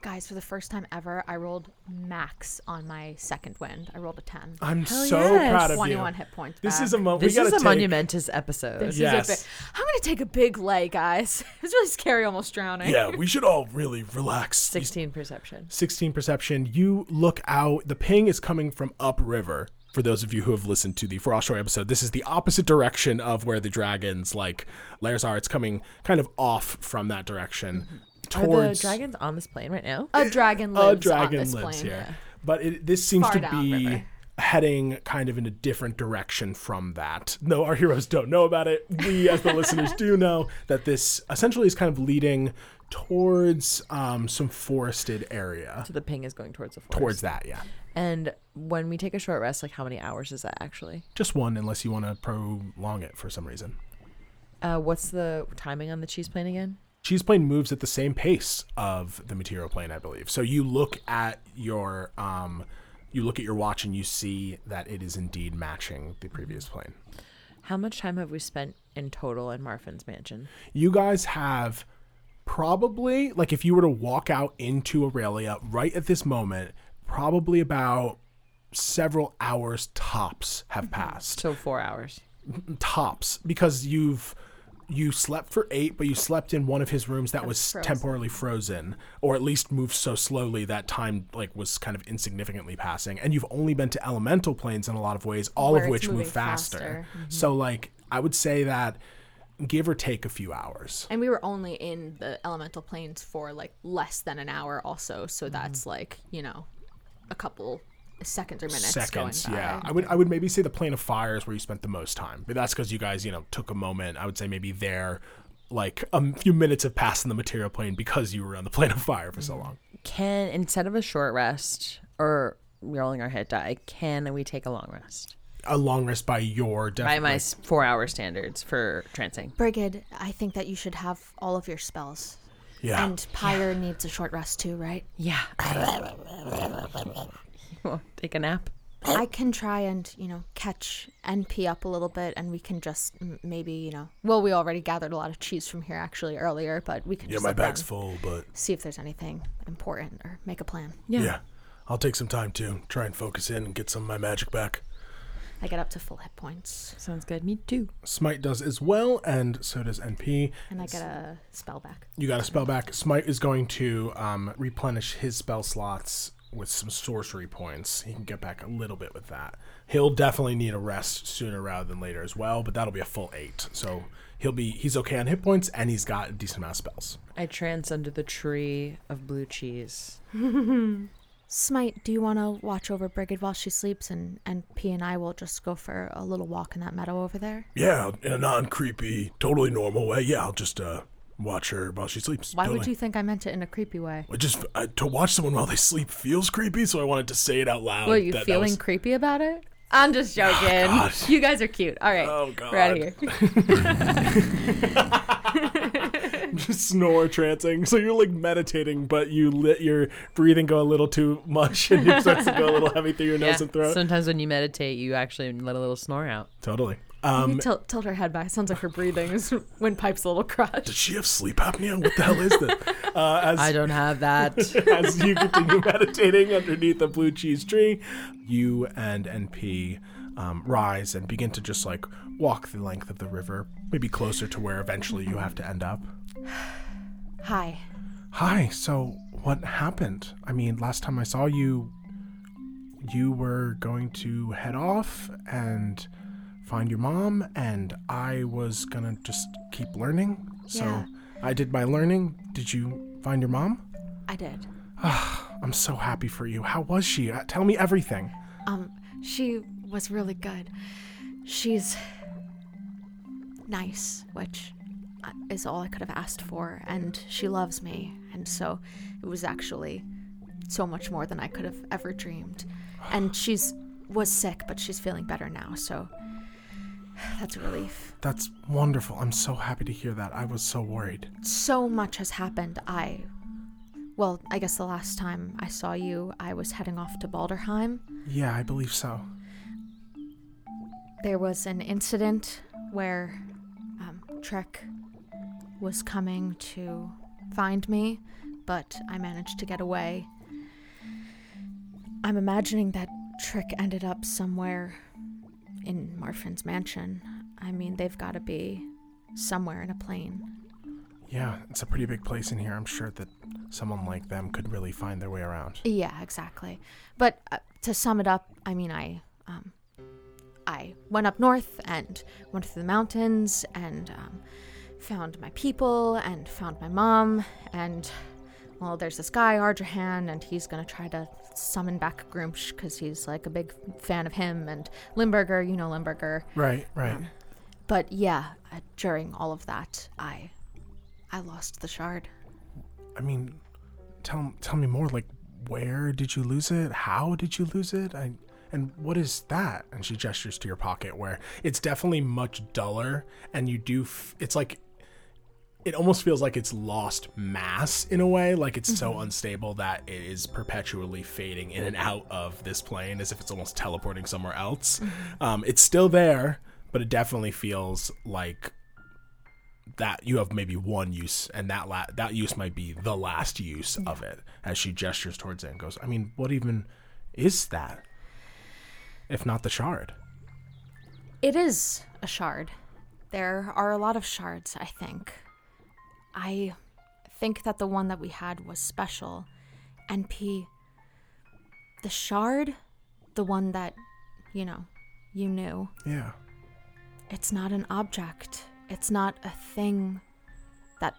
Guys, for the first time ever, I rolled max on my second wind. I rolled a ten. I'm Hell so yes. proud of Twenty-one you. hit points. This back. is a moment. This we is a take- monumentous episode. This Yes. is a big. I'm gonna take a big lay, guys. <laughs> It's really scary, almost drowning. Yeah, we should all really relax. <laughs> 16 perception. 16 perception. You look out. The ping is coming from upriver. For those of you who have listened to the For All Story episode, this is the opposite direction of where the dragons like lairs are. It's coming kind of off from that direction mm-hmm. Are the dragons on this plane right now? A dragon a lives dragon on this lives plane. here. But it, this seems Far to be river. heading kind of in a different direction from that. No, our heroes don't know about it. We, as the <laughs> listeners, do know that this essentially is kind of leading towards um, some forested area. So the ping is going towards the forest. Towards that, yeah. And when we take a short rest, like how many hours is that actually? Just one, unless you want to prolong it for some reason. Uh, what's the timing on the cheese plane again? Cheese plane moves at the same pace of the material plane, I believe. So you look at your um, you look at your watch and you see that it is indeed matching the previous plane. How much time have we spent in total in Marfin's mansion? You guys have probably like if you were to walk out into Aurelia right at this moment, probably about several hours tops have passed. So four hours. tops because you've you slept for eight, but you slept in one of his rooms that was frozen. temporarily frozen, or at least moved so slowly that time like was kind of insignificantly passing. And you've only been to elemental planes in a lot of ways, all Where of which move faster. faster. So like I would say that give or take a few hours. And we were only in the elemental planes for like less than an hour, also. So Mm-hmm. that's like, you know, a couple seconds or minutes. seconds. going by. Yeah, I would I would maybe say the plane of fire is where you spent the most time, but that's because you guys you know took a moment. I would say maybe there, like a few minutes have passed in the material plane because you were on the <laughs> plane of fire for so mm. long. Can instead of a short rest or rolling our hit die, can we take a long rest? A long rest by your By my s- four hour standards for trancing. Brigid, I think that you should have all of your spells. yeah. And Pyre needs a short rest too, right? Yeah. <laughs> <laughs> well, take a nap. I can try and, you know, catch NP up a little bit and we can just m- maybe, you know, well, we already gathered a lot of cheese from here actually earlier, but we can yeah, just my let bag's them full, but see if there's anything important or make a plan. Yeah. yeah. I'll take some time to try and focus in and get some of my magic back. I get up to full hit points Sounds good. Me too. Smite does as well, and so does NP. and I get a spell back. You got a spell back. Smite is going to um, replenish his spell slots with some sorcery points. He can get back a little bit with that. He'll definitely need a rest sooner rather than later as well, but that'll be a full eight. So he'll be he's okay on hit points, and he's got a decent amount of spells. I trance under the tree of blue cheese. <laughs> Smite, do you want to watch over Brigid while she sleeps and, and P and I will just go for a little walk in that meadow over there? Yeah, in a non creepy, totally normal way. Yeah, I'll just uh, watch her while she sleeps. Why would you think I meant it in a creepy way? I just uh, to watch someone while they sleep feels creepy, so I wanted to say it out loud. Were you that that feeling was- creepy about it? I'm just joking. God. you guys are cute. All right. Oh, We're out of here. <laughs> <laughs> just snore trancing. So you're like meditating, but you let your breathing go a little too much, and it starts to go a little heavy through your nose and throat. Sometimes when you meditate, you actually let a little snore out. totally. You Um, tilt, tilt her head back. Sounds like her breathing is <laughs> windpipe's a little does crushed. she have sleep apnea? What the hell is this? <laughs> Uh, as I don't have that. <laughs> as you continue meditating underneath the blue cheese tree, you and NP um, rise and begin to just like walk the length of the river, maybe closer to where eventually you have to end up. <sighs> Hi. Hi, so what happened? I mean, last time I saw you, you were going to head off and find your mom, and I was gonna just keep learning. So Yeah. I did my learning. Did you find your mom? I did. I'm so happy for you. How was she? Uh, Tell me everything. Um, she was really good. She's nice, which uh, is all I could have asked for, and she loves me, and so it was actually so much more than I could have ever dreamed. And she's was sick, but she's feeling better now, so <sighs> that's a relief. That's wonderful. I'm so happy to hear that. I was so worried. So much has happened. I well, I guess the last time I saw you, I was heading off to Balderheim. Yeah, I believe so. there was an incident where um, Trek was coming to find me, but I managed to get away. I'm imagining that Trick ended up somewhere in Marfin's mansion. I mean, they've got to be somewhere in a plane. Yeah, it's a pretty big place in here. I'm sure that someone like them could really find their way around. Yeah, exactly. But uh, to sum it up, I mean, I um, I went up north and went through the mountains and um, found my people and found my mom and well, there's this guy Ardrahan and he's gonna try to summon back Groomsh because he's like a big fan of him and Limburger, you know Limburger. Right, right. But yeah, uh, during all of that, I I lost the shard. I mean, tell tell me more. Like, where did you lose it? How did you lose it? I, and what is that? And she gestures to your pocket, where it's definitely much duller, and you do. F- it's like it almost feels like it's lost mass in a way. Like it's so unstable that it is perpetually fading in and out of this plane, as if it's almost teleporting somewhere else. Um, it's still there, but it definitely feels like that you have maybe one use and that la- that use might be the last use of it as she gestures towards it and goes i mean what even is that if not the shard It is a shard. There are a lot of shards, I think. I think that the one that we had was special. NP, the shard, the one that, you know, you knew, yeah it's not an object. It's not a thing that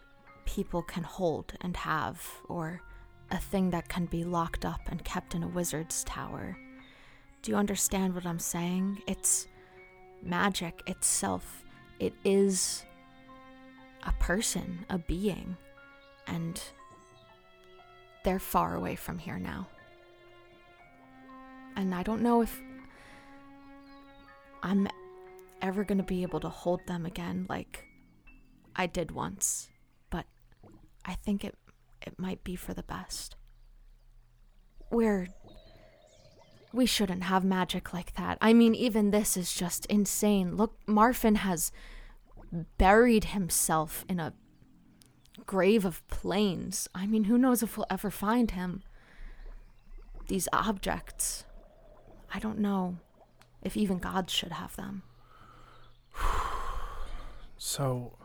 people can hold and have, or a thing that can be locked up and kept in a wizard's tower. Do you understand what I'm saying? It's magic itself. It is a person, a being, and they're far away from here now. And I don't know if I'm ever going to be able to hold them again like I did once, but I think it it might be for the best. We're we shouldn't have magic like that. I mean, even this is just insane. Look, Marfin has buried himself in a grave of planes. I mean, who knows if we'll ever find him? These objects. I don't know if even gods should have them. <sighs> So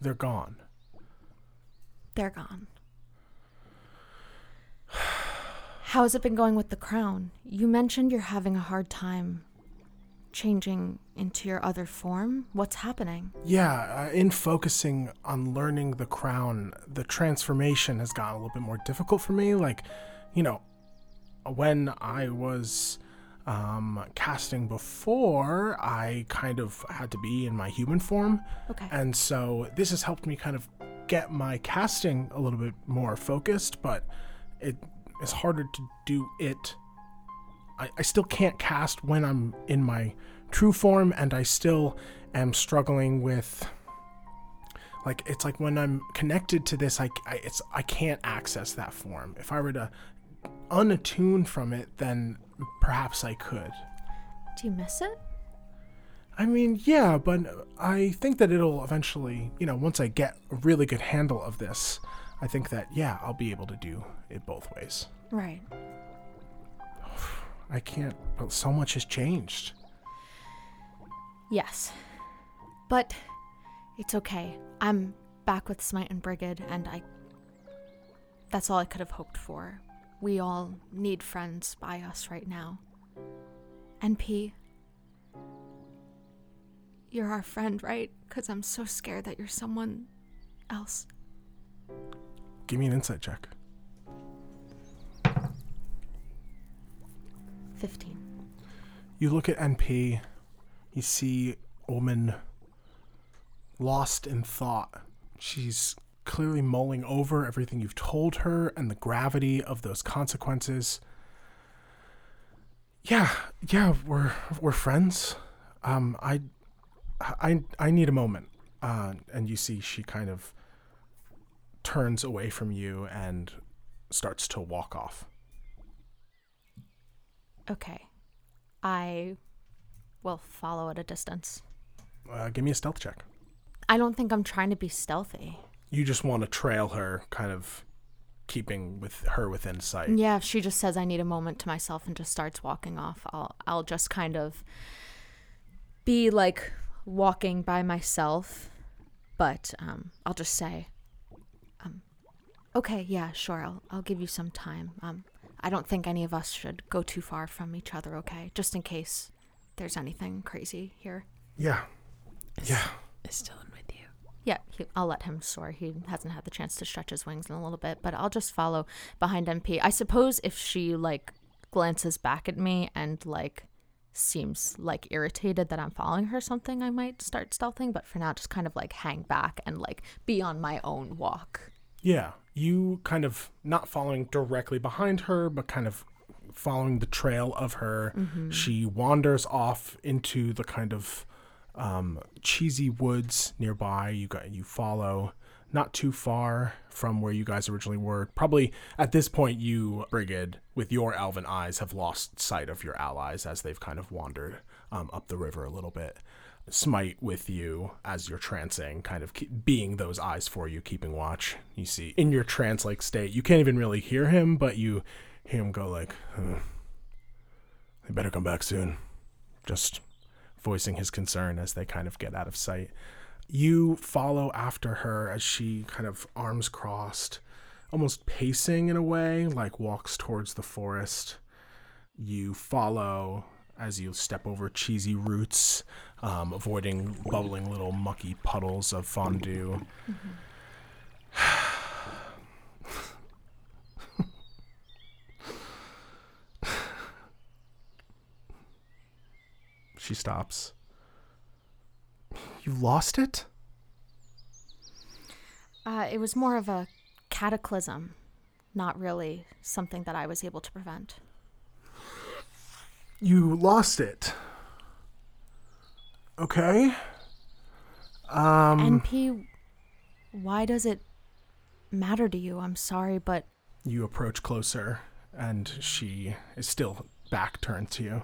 they're gone. They're gone. <sighs> How has it been going with the crown? You mentioned you're having a hard time changing into your other form. What's happening? Yeah, uh, in focusing on learning the crown, the transformation has gotten a little bit more difficult for me. Like, you know, when I was um, casting before, I kind of had to be in my human form. Okay. And so this has helped me kind of get my casting a little bit more focused, but it is harder to do it. I, I still can't cast when I'm in my true form, and I still am struggling with. Like it's like when I'm connected to this, I, I it's I can't access that form. If I were to unattune from it, then perhaps I could. Do you miss it? I mean, yeah, but I think that it'll eventually, you know, once I get a really good handle of this, I think that, yeah, I'll be able to do it both ways. Right. I can't, but so much has changed. Yes. But it's okay. I'm back with Smite and Brigid, and I. That's all I could have hoped for. We all need friends by us right now. NP, you're our friend, right? Because I'm so scared that you're someone else. Give me an insight check. 15. You look at NP, you see woman lost in thought. She's clearly mulling over everything you've told her and the gravity of those consequences. Yeah, yeah, we're we're friends. Um, I, I, I need a moment. Uh, and you see she kind of turns away from you and starts to walk off. Okay. I will follow at a distance. Uh, give me a stealth check. I don't think I'm trying to be stealthy. You just want to trail her, kind of keeping with her within sight. Yeah, if she just says I need a moment to myself and just starts walking off, I'll I'll just kind of be like walking by myself, but um I'll just say um okay, yeah, sure. I'll I'll give you some time. Um I don't think any of us should go too far from each other, okay? Just in case there's anything crazy here. Yeah. Yeah. Is Dylan with you? Yeah, he, I'll let him soar. He hasn't had the chance to stretch his wings in a little bit, but I'll just follow behind NP. I suppose if she like glances back at me and like seems like irritated that I'm following her something, I might start stealthing, but for now just kind of like hang back and like be on my own walk. Yeah. You kind of not following directly behind her, but kind of following the trail of her. She wanders off into the kind of um, cheesy woods nearby. You got you follow not too far from where you guys originally were. Probably at this point, you Brigid, with your elven eyes, have lost sight of your allies as they've kind of wandered um, up the river a little bit. Smite with you as you're trancing, kind of being those eyes for you, keeping watch. You see in your trance-like state, you can't even really hear him, but you hear him go like, "Huh. "They better come back soon." Just voicing his concern as they kind of get out of sight. You follow after her as she kind of arms crossed, almost pacing in a way, like walks towards the forest. You follow as you step over cheesy roots, um, avoiding bubbling little mucky puddles of fondue. <sighs> She stops. You lost it? Uh, it was more of a cataclysm, not really something that I was able to prevent. You lost it. Okay. Um NP, why does it matter to you? I'm sorry, but you approach closer and she is still back turned to you.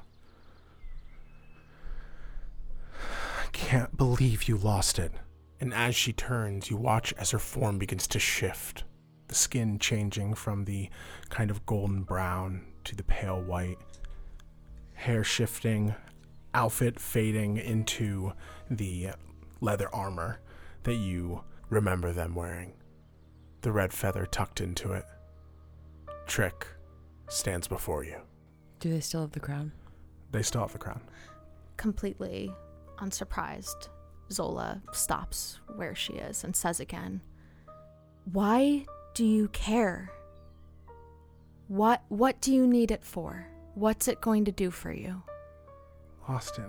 I can't believe you lost it. And as she turns, you watch as her form begins to shift, the skin changing from the kind of golden brown to the pale white, hair shifting, outfit fading into the leather armor that you remember them wearing, the red feather tucked into it. Trick stands before you. Do they still have the crown? They still have the crown. completely unsurprised, Zola stops where she is and says again, "Why do you care? What what do you need it for? What's it going to do for you?" Lost it.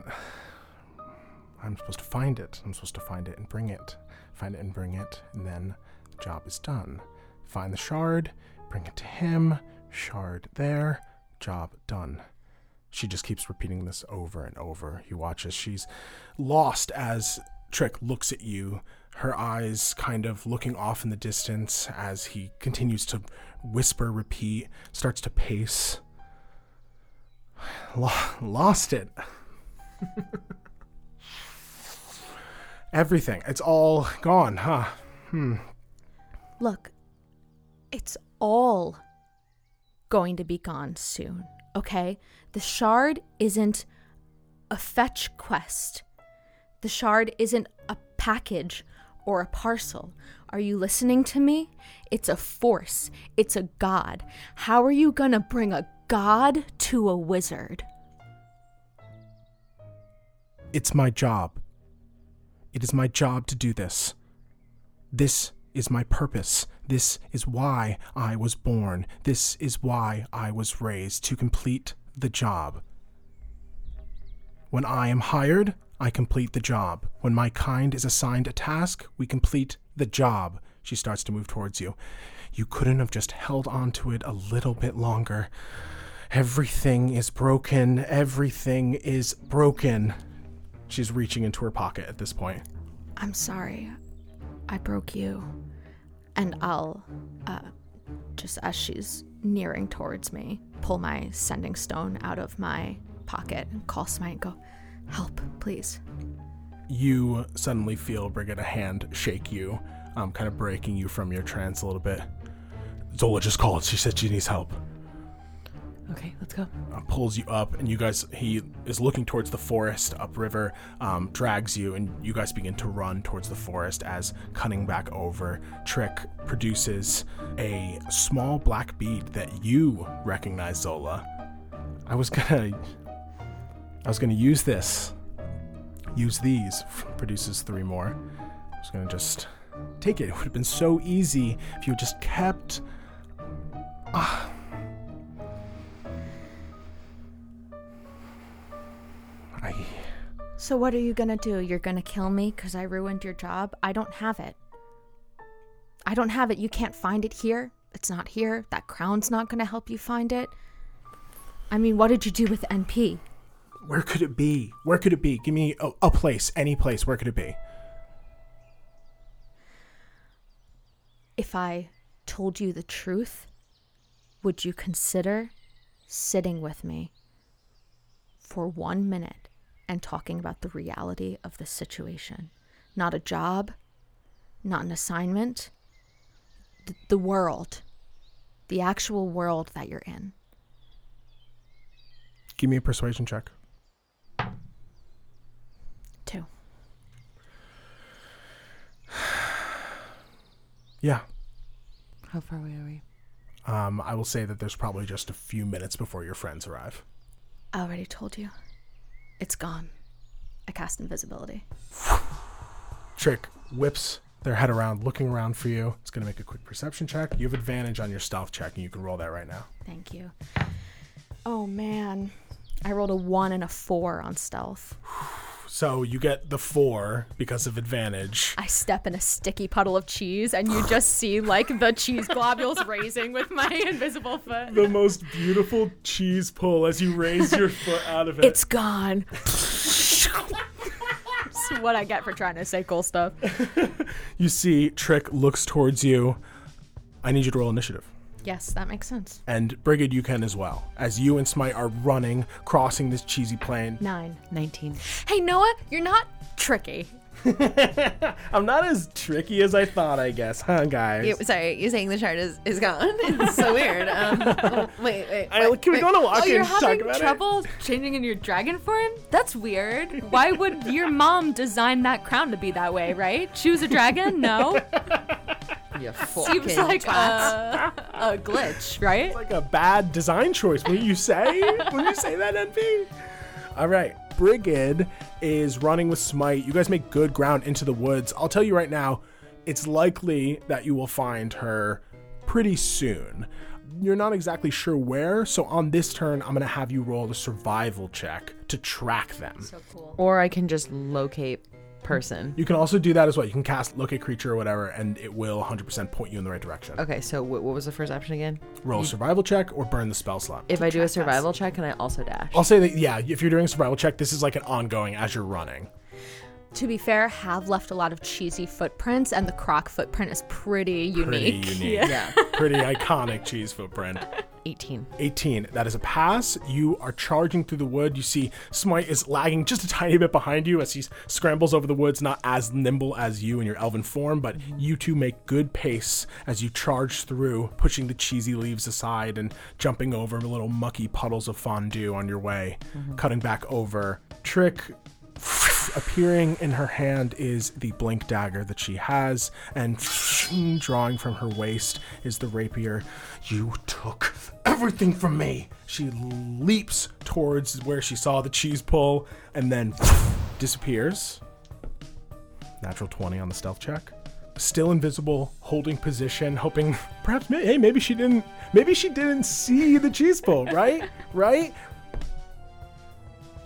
I'm supposed to find it. I'm supposed to find it and bring it. Find it and bring it, and then the job is done. Find the shard, bring it to him, shard there, job done. She just keeps repeating this over and over. You watch as she's lost as Trick looks at you, her eyes kind of looking off in the distance as he continues to whisper, repeat, starts to pace. Lo- lost it. <laughs> Everything. It's all gone, huh? Hmm. Look, it's all going to be gone soon, okay? The shard isn't a fetch quest. The shard isn't a package or a parcel. Are you listening to me? It's a force, it's a god. How are you gonna bring a god to a wizard? It's my job. It is my job to do this. This is my purpose. This is why I was born. This is why I was raised to complete the job. When I am hired, I complete the job. When my kind is assigned a task, we complete the job. She starts to move towards you. You couldn't have just held on to it a little bit longer. Everything is broken. Everything is broken. She's reaching into her pocket at this point. I'm sorry. I broke you. And I'll, uh, just as she's nearing towards me, pull my sending stone out of my pocket and call Smite and go, Help, please. You suddenly feel Brigid a hand shake you, um, kind of breaking you from your trance a little bit. Zola just called. She said she needs help. Okay, let's go. uh, pulls you up, and you guys, he is looking towards the forest upriver, um, drags you, and you guys begin to run towards the forest as cutting back over. Trick produces a small black bead that you recognize, Zola. I was gonna, I was gonna use this. Use these. Produces three more. I was gonna just take it. It would have been so easy if you just kept. Ah. I. So, what are you gonna do? You're gonna kill me because I ruined your job? I don't have it. I don't have it. You can't find it here. It's not here. That crown's not gonna help you find it. I mean, what did you do with NP? Where could it be? Where could it be? Give me a, a place, any place. Where could it be? If I told you the truth, would you consider sitting with me for one minute and talking about the reality of the situation? Not a job, not an assignment, th- the world, the actual world that you're in. Give me a persuasion check. Two. <sighs> Yeah. How far away are we? Um, I will say that there's probably just a few minutes before your friends arrive. I already told you. It's gone. I cast invisibility. Trick whips their head around, looking around for you. It's going to make a quick perception check. You have advantage on your stealth check, and you can roll that right now. Thank you. Oh man. I rolled a one and a four on stealth. <sighs> <sighs> <sighs> So you get the four because of advantage. I step in a sticky puddle of cheese, and you just see like the cheese globules raising with my <laughs> invisible foot. The most beautiful cheese pull as you raise your foot out of it. It's gone. It's what I get for trying to say cool stuff. <laughs> you see, Trick looks towards you. I need you to roll initiative. Yes, that makes sense. And Brigid, you can as well. As you and Smite are running, crossing this cheesy plain. Nine. 19. Hey, Noah, you're not tricky. <laughs> I'm not as tricky as I thought, I guess, huh, guys? You, sorry, you're saying the shard is, is gone. <laughs> It's so weird. Um, oh, <laughs> wait, wait. I, what? can we go on a walk Oh, you're and talk having about it? trouble changing in your dragon form? That's weird. Why would your mom design that crown to be that way, right? Choose a dragon? No. You Seems like a, a glitch, right? It's like a bad design choice. Will you say? Will you say that, NP? All right. Brigid is running with Smite. You guys make good ground into the woods. I'll tell you right now, it's likely that you will find her pretty soon. You're not exactly sure where, so on this turn, I'm going to have you roll a survival check to track them. So cool. Or I can just locate person. You can also do that as well. You can cast locate creature or whatever, and it will 100% point you in the right direction. Okay, so wh- what was the first option again? Roll a survival check or burn the spell slot. If I do a track us. survival check, can I also dash? I'll say that, yeah, if you're doing a survival check, this is like an ongoing as you're running. To be fair, have left a lot of cheesy footprints, and the croc footprint is pretty unique. Pretty unique. Yeah. <laughs> Pretty iconic cheese footprint. 18. 18. That is a pass. You are charging through the wood. You see Smite is lagging just a tiny bit behind you as he scrambles over the woods, not as nimble as you in your elven form, but mm-hmm. you two make good pace as you charge through, pushing the cheesy leaves aside and jumping over little mucky puddles of fondue on your way, mm-hmm. cutting back over. Trick appearing in her hand is the blink dagger that she has, and <sniffs> drawing from her waist is the rapier. You took everything from me. She leaps towards where she saw the cheese pull and then <sniffs> disappears. Natural 20 on the stealth check. Still invisible, holding position, hoping <laughs> perhaps hey maybe she didn't maybe she didn't see the cheese pull, right? <laughs> right?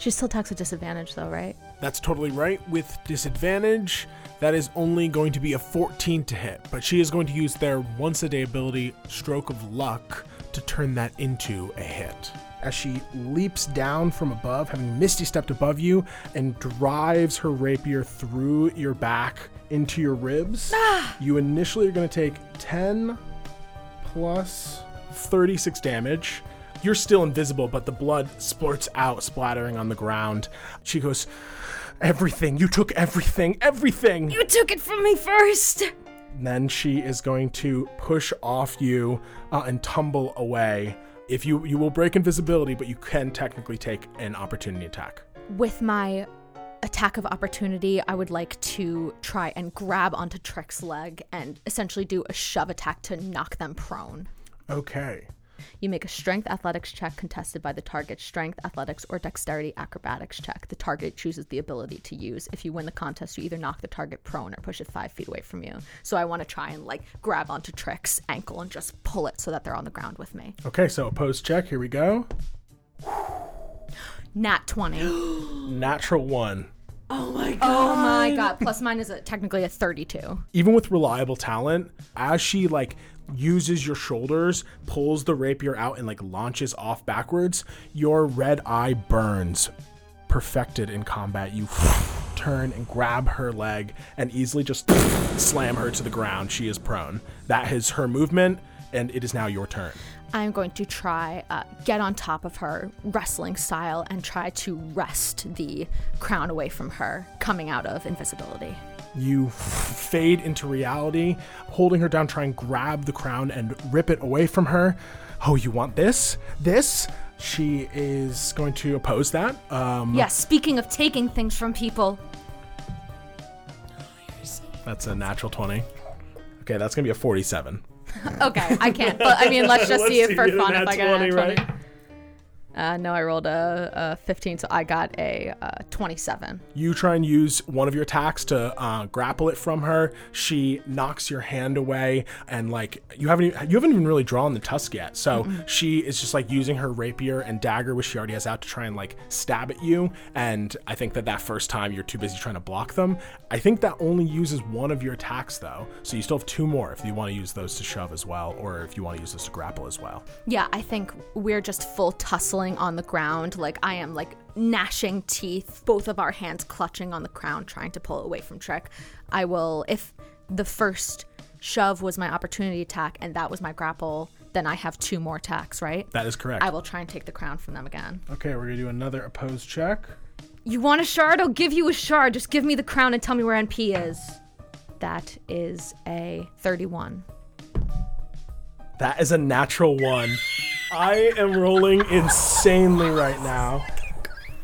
She still talks with disadvantage, though, right? That's totally right. With disadvantage, that is only going to be a 14 to hit, but she is going to use their once a day ability, Stroke of Luck, to turn that into a hit. As she leaps down from above, having Misty stepped above you, and drives her rapier through your back into your ribs, ah! you initially are going to take 10 plus 36 damage. You're still invisible, but the blood splurts out, splattering on the ground. She goes, Everything. You took everything. Everything. You took it from me first! And then she is going to push off you uh, and tumble away. If you you will break invisibility, but you can technically take an opportunity attack. With my attack of opportunity, I would like to try and grab onto Trick's leg and essentially do a shove attack to knock them prone. Okay. You make a strength athletics check contested by the target, strength, athletics, or dexterity acrobatics check. The target chooses the ability to use. If you win the contest, you either knock the target prone or push it five feet away from you. So I want to try and like grab onto Trick's ankle and just pull it so that they're on the ground with me. Okay, so opposed check. Here we go. Nat 20. <gasps> Natural one. Oh my god. oh my god. Plus mine is a, technically a 32. even with reliable talent, as she like uses your shoulders, pulls the rapier out and like launches off backwards, your red eye burns. Perfected in combat, you <laughs> turn and grab her leg and easily just <laughs> slam her to the ground. She is prone. That is her movement, and it is now your turn. I'm going to try uh, get on top of her wrestling style and try to wrest the crown away from her coming out of invisibility. You fade into reality, holding her down, try and grab the crown and rip it away from her. Oh, you want this? This? She is going to oppose that. Um, Yes, speaking of taking things from people, That's a natural 20. Okay, that's going to be a 47. <laughs> okay, I can't. But I mean, let's <laughs> just Let's see if for fun if I get a 20, nat 20. Uh, no, I rolled a, a 15, so I got a uh, 27. You try and use one of your attacks to uh, grapple it from her. She knocks your hand away, and like you haven't e- you haven't even really drawn the tusk yet. So she is just like using her rapier and dagger, which she already has out, to try and like stab at you. And I think that that first time you're too busy trying to block them. I think that only uses one of your attacks though, so you still have two more if you want to use those to shove as well, or if you want to use those to grapple as well. Yeah, I think we're just full tussling on the ground. Like I am like gnashing teeth, both of our hands clutching on the crown, trying to pull away from Trick. I will, if the first shove was my opportunity attack and that was my grapple, then I have two more attacks, right? That is correct. I will try and take the crown from them again. Okay, we're gonna do another opposed check. You want a shard? I'll give you a shard. Just give me the crown and tell me where NP is. That is a 31. That is a natural one. I am rolling insanely right now.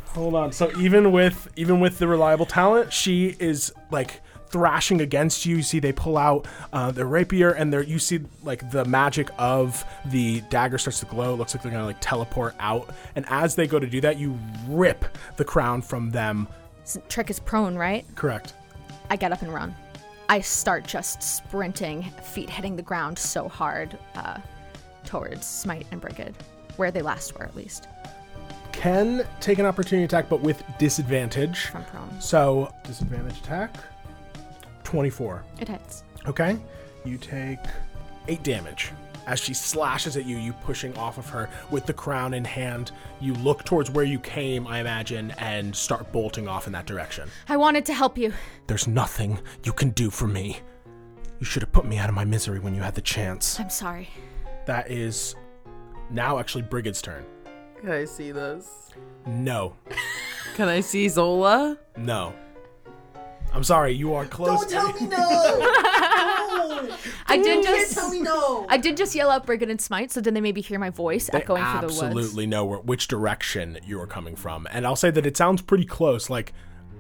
Hold on. So even with even with the reliable talent, she is like thrashing against you. You see they pull out uh, their rapier and they you see like the magic of the dagger starts to glow. It looks like they're gonna like teleport out. And as they go to do that, you rip the crown from them. Trick is prone, right? Correct. I get up and run. I start just sprinting, feet hitting the ground so hard uh, towards Smite and Brigid, where they last were at least, Can take an opportunity attack, but with disadvantage. from prone. So disadvantage attack. Twenty-four. It hits. Okay. You take eight damage. As she slashes at you, you pushing off of her with the crown in hand. You look towards where you came, I imagine, and start bolting off in that direction. I wanted to help you. There's nothing you can do for me. You should have put me out of my misery when you had the chance. I'm sorry. That is now actually Brigid's turn. Can I see this? No. Can I see Zola? No. I'm sorry, you are close. Don't tell me no. <laughs> I did just. tell me no. I did just yell out Brigid and Smite, so then they maybe hear my voice They echoing through the woods. absolutely know where, which direction you are coming from. And I'll say that it sounds pretty close. Like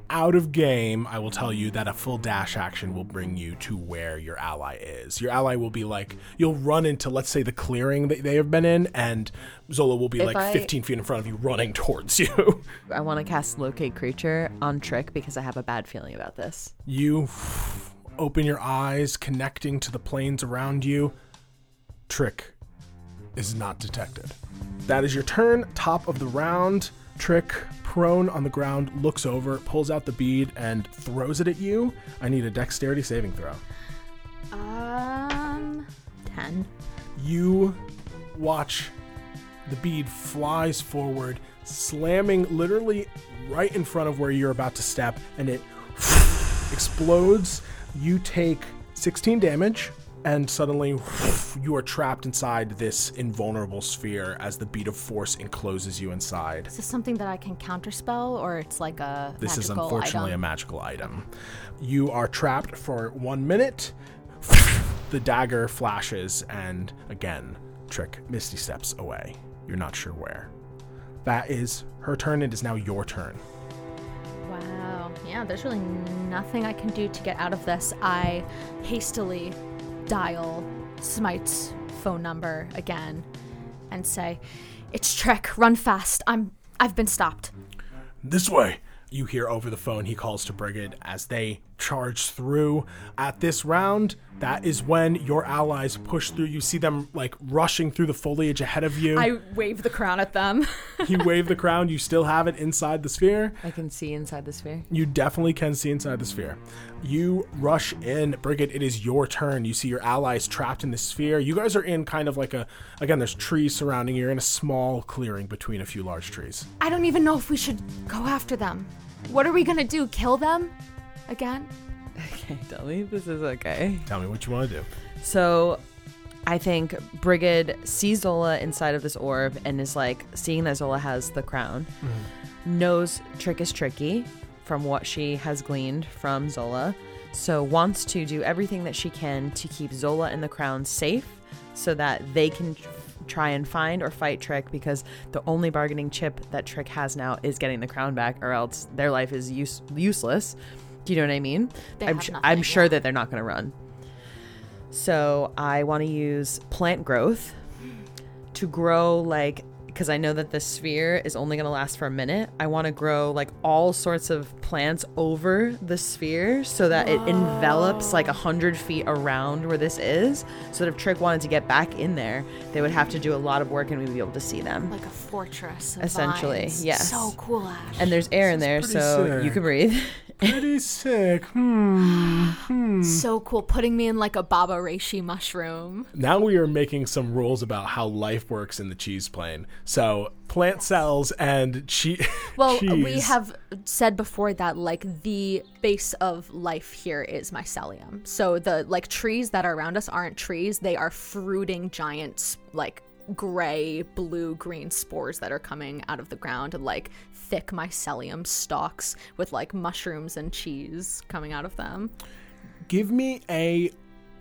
out of game, I will tell you that a full dash action will bring you to where your ally is. Your ally will be like, you'll run into, let's say, the clearing that they have been in, and Zola will be If like I- 15 feet in front of you, running <laughs> towards you. I want to cast Locate Creature on Trick because I have a bad feeling about this. You open your eyes, connecting to the planes around you. Trick is not detected. That is your turn. Top of the round. Trick, prone on the ground, looks over, pulls out the bead, and throws it at you. I need a dexterity saving throw. Um, 10. You watch the bead flies forward, slamming literally right in front of where you're about to step, and it <sniffs> explodes. You take 16 damage, and suddenly <sighs> you are trapped inside this invulnerable sphere as the bead of force encloses you inside. Is this something that I can counterspell, or it's like a This is unfortunately a magical item. You are trapped for one minute. <sighs> The dagger flashes, and again, Trick Misty steps away. You're not sure where. That is her turn. It is now your turn. Wow. Yeah, there's really nothing I can do to get out of this. I hastily dial Smite's phone number again and say, "It's Trek. Run fast. I'm. I've been stopped." This way. You hear over the phone he calls to Brigid as they charge through. At this round, that is when your allies push through. You see them like rushing through the foliage ahead of you. I wave the crown at them. <laughs> you wave the crown. You still have it inside the sphere. I can see inside the sphere. You definitely can see inside the sphere. You rush in, Brigid. It is your turn. You see your allies trapped in the sphere. You guys are in kind of like a again. There's trees surrounding you. You're in a small clearing between a few large trees. I don't even know if we should go after them. What are we gonna do? Kill them? Again? Okay, <laughs> tell me this is okay. Tell me what you want to do. So I think Brigid sees Zola inside of this orb and is like, seeing that Zola has the crown, mm-hmm. knows Trick is tricky from what she has gleaned from Zola. So wants to do everything that she can to keep Zola and the crown safe so that they can try and find or fight Trick because the only bargaining chip that Trick has now is getting the crown back or else their life is use- useless. Do you know what I mean? They I'm, have sh- I'm sure yeah. that they're not going to run. So I want to use plant growth to grow like because I know that the sphere is only going to last for a minute, I want to grow like all sorts of plants over the sphere so that it envelops like a hundred feet around where this is. So that if Trick wanted to get back in there, they would have to do a lot of work and we'd be able to see them. Like a fortress. Of Essentially, vines. yes. So cool, Ash. And there's air in there, pretty so you can breathe. <laughs> Pretty sick. Hmm. so cool. Putting me in like a Baba Reishi mushroom. Now we are making some rules about how life works in the cheese plane. So plant cells and che- <laughs> Well, cheese. we have said before that like the base of life here is mycelium. So the like trees that are around us aren't trees; they are fruiting giants like gray, blue, green spores that are coming out of the ground and like thick mycelium stalks with like mushrooms and cheese coming out of them. give me a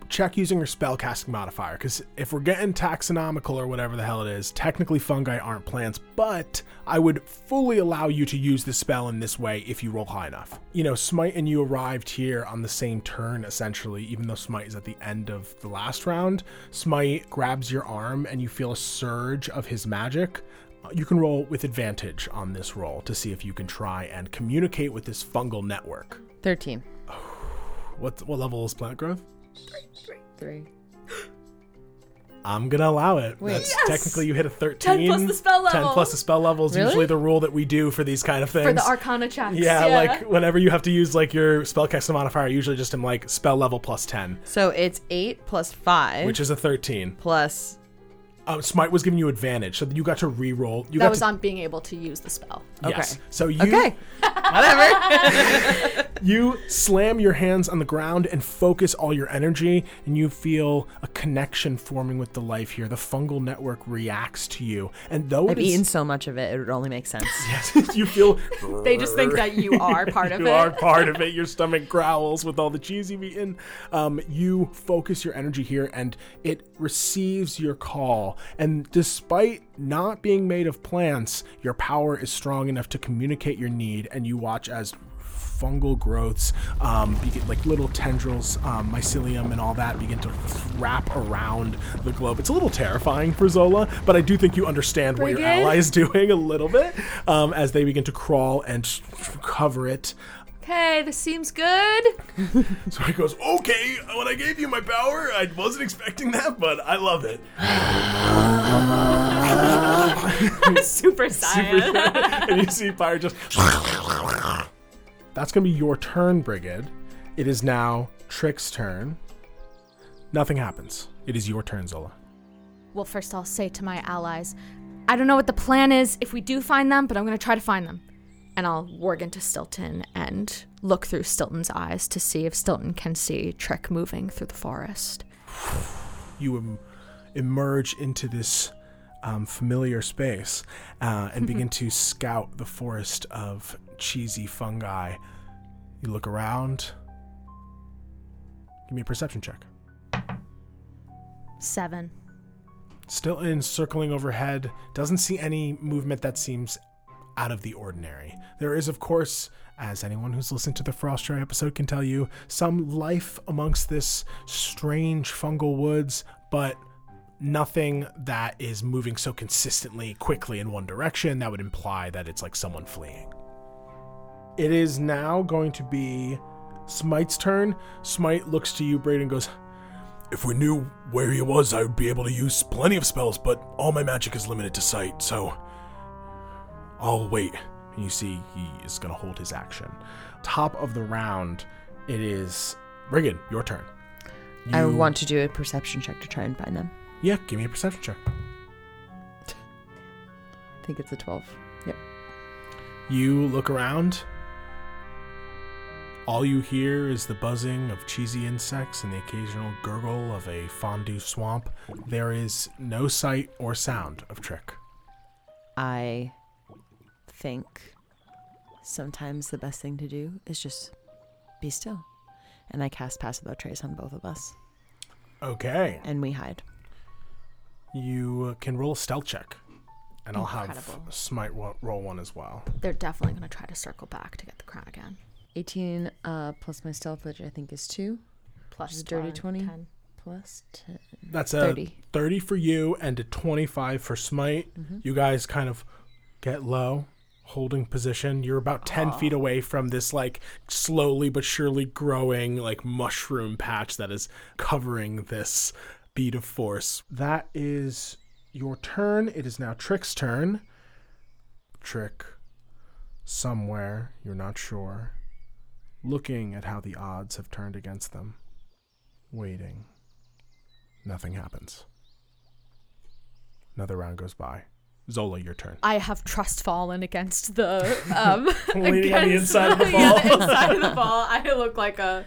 check using your spellcasting modifier because if we're getting taxonomical or whatever the hell it is technically fungi aren't plants but i would fully allow you to use the spell in this way if you roll high enough. You know smite and you arrived here on the same turn essentially even though smite is at the end of the last round. Smite grabs your arm and you feel a surge of his magic you can roll with advantage on this roll to see if you can try and communicate with this fungal network 13. <sighs> what, what level is plant growth Three. I'm gonna allow it. Wait. That's Yes! technically you hit a 13. 10 plus the spell 10 level. plus the spell level is Really? usually the rule that we do for these kind of things. For the Arcana checks. yeah, like whenever you have to use like your spell spellcasting modifier, I usually just am like spell level plus 10, So it's 8 plus 5 which is a 13. plus. Um, Smite was giving you advantage, so you got to re-roll. You that got was to, on being able to use the spell. Yes. Okay. So you Okay. <laughs> Whatever. <laughs> you slam your hands on the ground and focus all your energy, and you feel a connection forming with the life here. The fungal network reacts to you, and though I've it is- eaten so much of it, it would only make sense. <laughs> Yes, you feel <laughs> They just think that you are part of <laughs> you it. You are part of it. Your stomach growls with all the cheese you've eaten. Um, you focus your energy here, and it receives your call. And despite not being made of plants, your power is strong enough to communicate your need. And you watch as fungal growths, um, begin, like little tendrils, um, mycelium, and all that begin to wrap around the globe. It's a little terrifying for Zola, but I do think you understand what your ally is <laughs> doing a little bit um, as they begin to crawl and cover it. Okay, this seems good. <laughs> So he goes, "Okay, when I gave you my power, I wasn't expecting that, but I love it." <laughs> Super saiyan. and you see fire just. That's gonna be your turn, Brigid. It is now Trick's turn. Nothing happens. It is your turn, Zola. well, first I'll say to my allies, I don't know what the plan is if we do find them, but I'm going to try to find them. And I'll warg into Stilton and look through Stilton's eyes to see if Stilton can see Trick moving through the forest. <sighs> You em- emerge into this um, familiar space uh, and begin <laughs> to scout the forest of cheesy fungi. You look around. Give me a perception check. Seven. Stilton circling overhead, doesn't see any movement that seems out of the ordinary. There is, of course, as anyone who's listened to the Frost Frostray episode can tell you, some life amongst this strange fungal woods, but nothing that is moving so consistently quickly in one direction that would imply that it's like someone fleeing. It is now going to be Smite's turn. Smite looks to you, Braden, and goes, if we knew where he was, I would be able to use plenty of spells, but all my magic is limited to sight, so I'll wait. And you see he is going to hold his action. Top of the round, it is Brigid, your turn. I want to do a perception check to try and find them. Yeah, give me a perception check. I think it's a 12. Yep. You look around. All you hear is the buzzing of cheesy insects and the occasional gurgle of a fondue swamp. There is no sight or sound of Trick. I think sometimes the best thing to do is just be still. And I cast Pass Without Trace on both of us, Okay. and we hide. You can roll a stealth check, and I'll have Incredible. Smite ro- roll one as well. They're definitely going to try to circle back to get the crown again. 18 uh, plus my stealth, which I think is 2, Plus Is it dirty 20, 20? 10. plus 10. That's a 30. 30 for you and a 25 for Smite. You guys kind of get low, holding position. You're about 10 feet away from this, like, slowly but surely growing, like, mushroom patch that is covering this bead of force. That is your turn. It is now Trick's turn. Trick, somewhere, you're not sure, looking at how the odds have turned against them, waiting. Nothing happens. Another round goes by. Zola, your turn. I have trust fallen against the <laughs> um <laughs> Waiting on the against inside of the <laughs> yeah, ball. the inside of the ball. I look like a,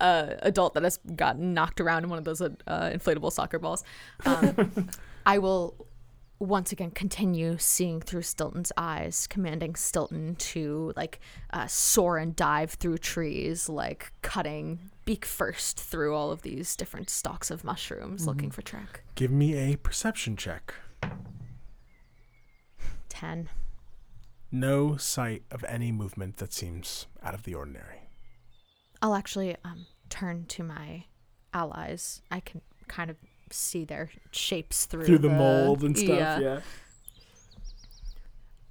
a adult that has gotten knocked around in one of those uh, inflatable soccer balls. Um, I will once again continue seeing through Stilton's eyes, commanding Stilton to like uh, soar and dive through trees, like cutting beak first through all of these different stalks of mushrooms, looking for Trick. Give me a perception check. Ten. No sight of any movement that seems out of the ordinary. I'll actually um, turn to my allies. I can kind of see their shapes through Through the mold and stuff, yeah. yeah.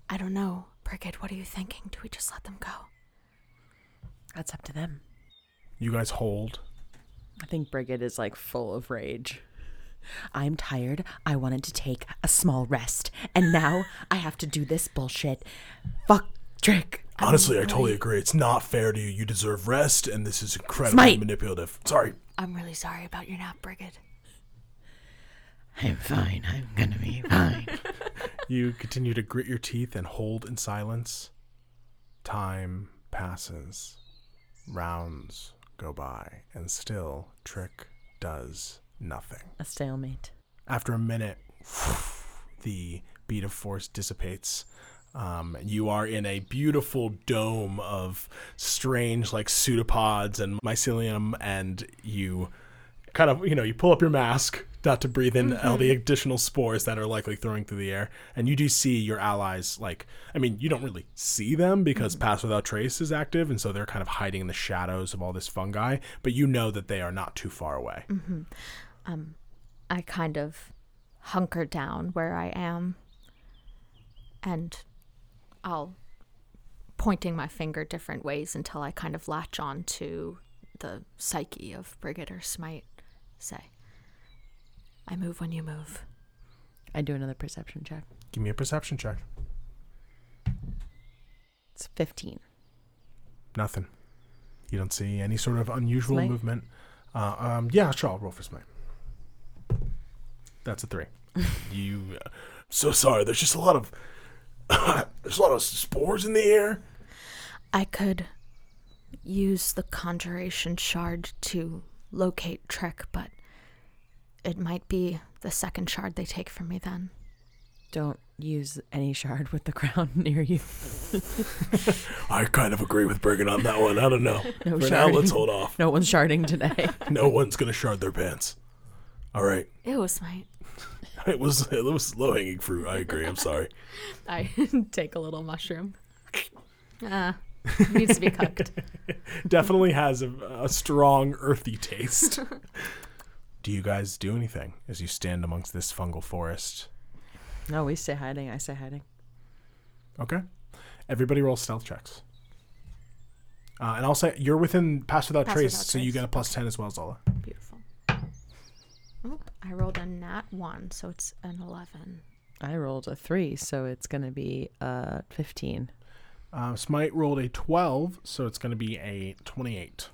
I don't know, Brigid. What are you thinking? Do we just let them go? That's up to them. You guys hold. I think Brigid is like full of rage. I'm tired. I wanted to take a small rest. And now I have to do this bullshit. Fuck Trick. Honestly, I totally agree. It's not fair to you. You deserve rest, and this is incredibly Smite. manipulative. Sorry. I'm really sorry about your nap, Brigid. I'm fine. I'm gonna be fine. <laughs> You continue to grit your teeth and hold in silence. Time passes. Rounds go by, and still Trick does nothing. A stalemate. After a minute, <sighs> the bead of force dissipates. Um, you are in a beautiful dome of strange, like pseudopods and mycelium, and you kind of, you know, you pull up your mask not to breathe in all the mm-hmm. additional spores that are likely throwing through the air, and you do see your allies. Like, I mean, you don't really see them because mm-hmm. Pass Without Trace is active, and so they're kind of hiding in the shadows of all this fungi. But you know that they are not too far away. Mm-hmm. Um, I kind of hunker down where I am, and I'll pointing my finger different ways until I kind of latch on to the psyche of Brigid or Smite. Say, I move when you move. I do another perception check. Give me a perception check. It's 15. Nothing. You don't see any sort of unusual Smite? movement. Uh, um, yeah, sure. I'll roll for smite. That's a three. <laughs> you. Uh, so sorry. There's just a lot of. <coughs> there's a lot of spores in the air. I could use the conjuration shard to locate Trick, but it might be the second shard they take from me then. Don't use any shard with the crown <laughs> near you. I kind of agree with Bergen on that one. I don't know. No For now, let's hold off. No one's sharding today. <laughs> No one's gonna shard their pants. All right. Ew, Smite. <laughs> It was it was low hanging fruit. I agree. I'm sorry. I take a little mushroom. Ah, needs to be cooked. Definitely has a, a strong earthy taste. Do you guys do anything as you stand amongst this fungal forest? no, we stay hiding. I stay hiding. Okay. Everybody roll stealth checks. Uh, and I'll say you're within pass without Pass trace, without so you trace. get a plus ten as well, Zola. Beautiful. Oop, I rolled a nat one, so it's an 11. I rolled a three, so it's going to be uh 15. Uh, Smite rolled a twelve, so it's going to be a twenty-eight.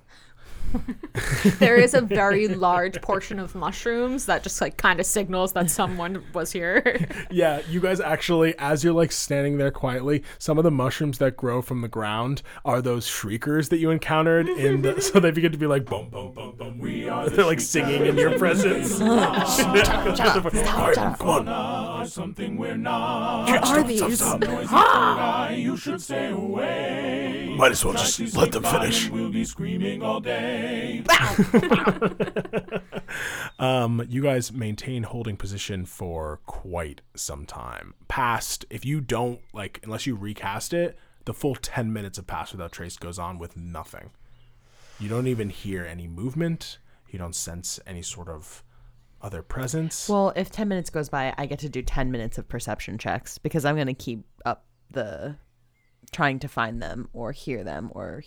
There is a very large portion of mushrooms that just like kind of signals that someone was here. <laughs> Yeah, you guys actually, as you're like standing there quietly, some of the mushrooms that grow from the ground are those shriekers that you encountered in the. <laughs> So they begin to be like, boom, boom, boom, boom. We are. They're like singing in your presence. All right, come on. something we're not. what are these? <laughs> You should stay away. Might as well just let them finish. We'll be screaming all day. <laughs> Um, you guys maintain holding position for quite some time. Past, if you don't like, unless you recast it, the full ten minutes of Pass Without Trace goes on with nothing. You don't even hear any movement. You don't sense any sort of other presence. Well, if 10 minutes goes by, I get to do 10 minutes of perception checks because I'm going to keep up the trying to find them or hear them or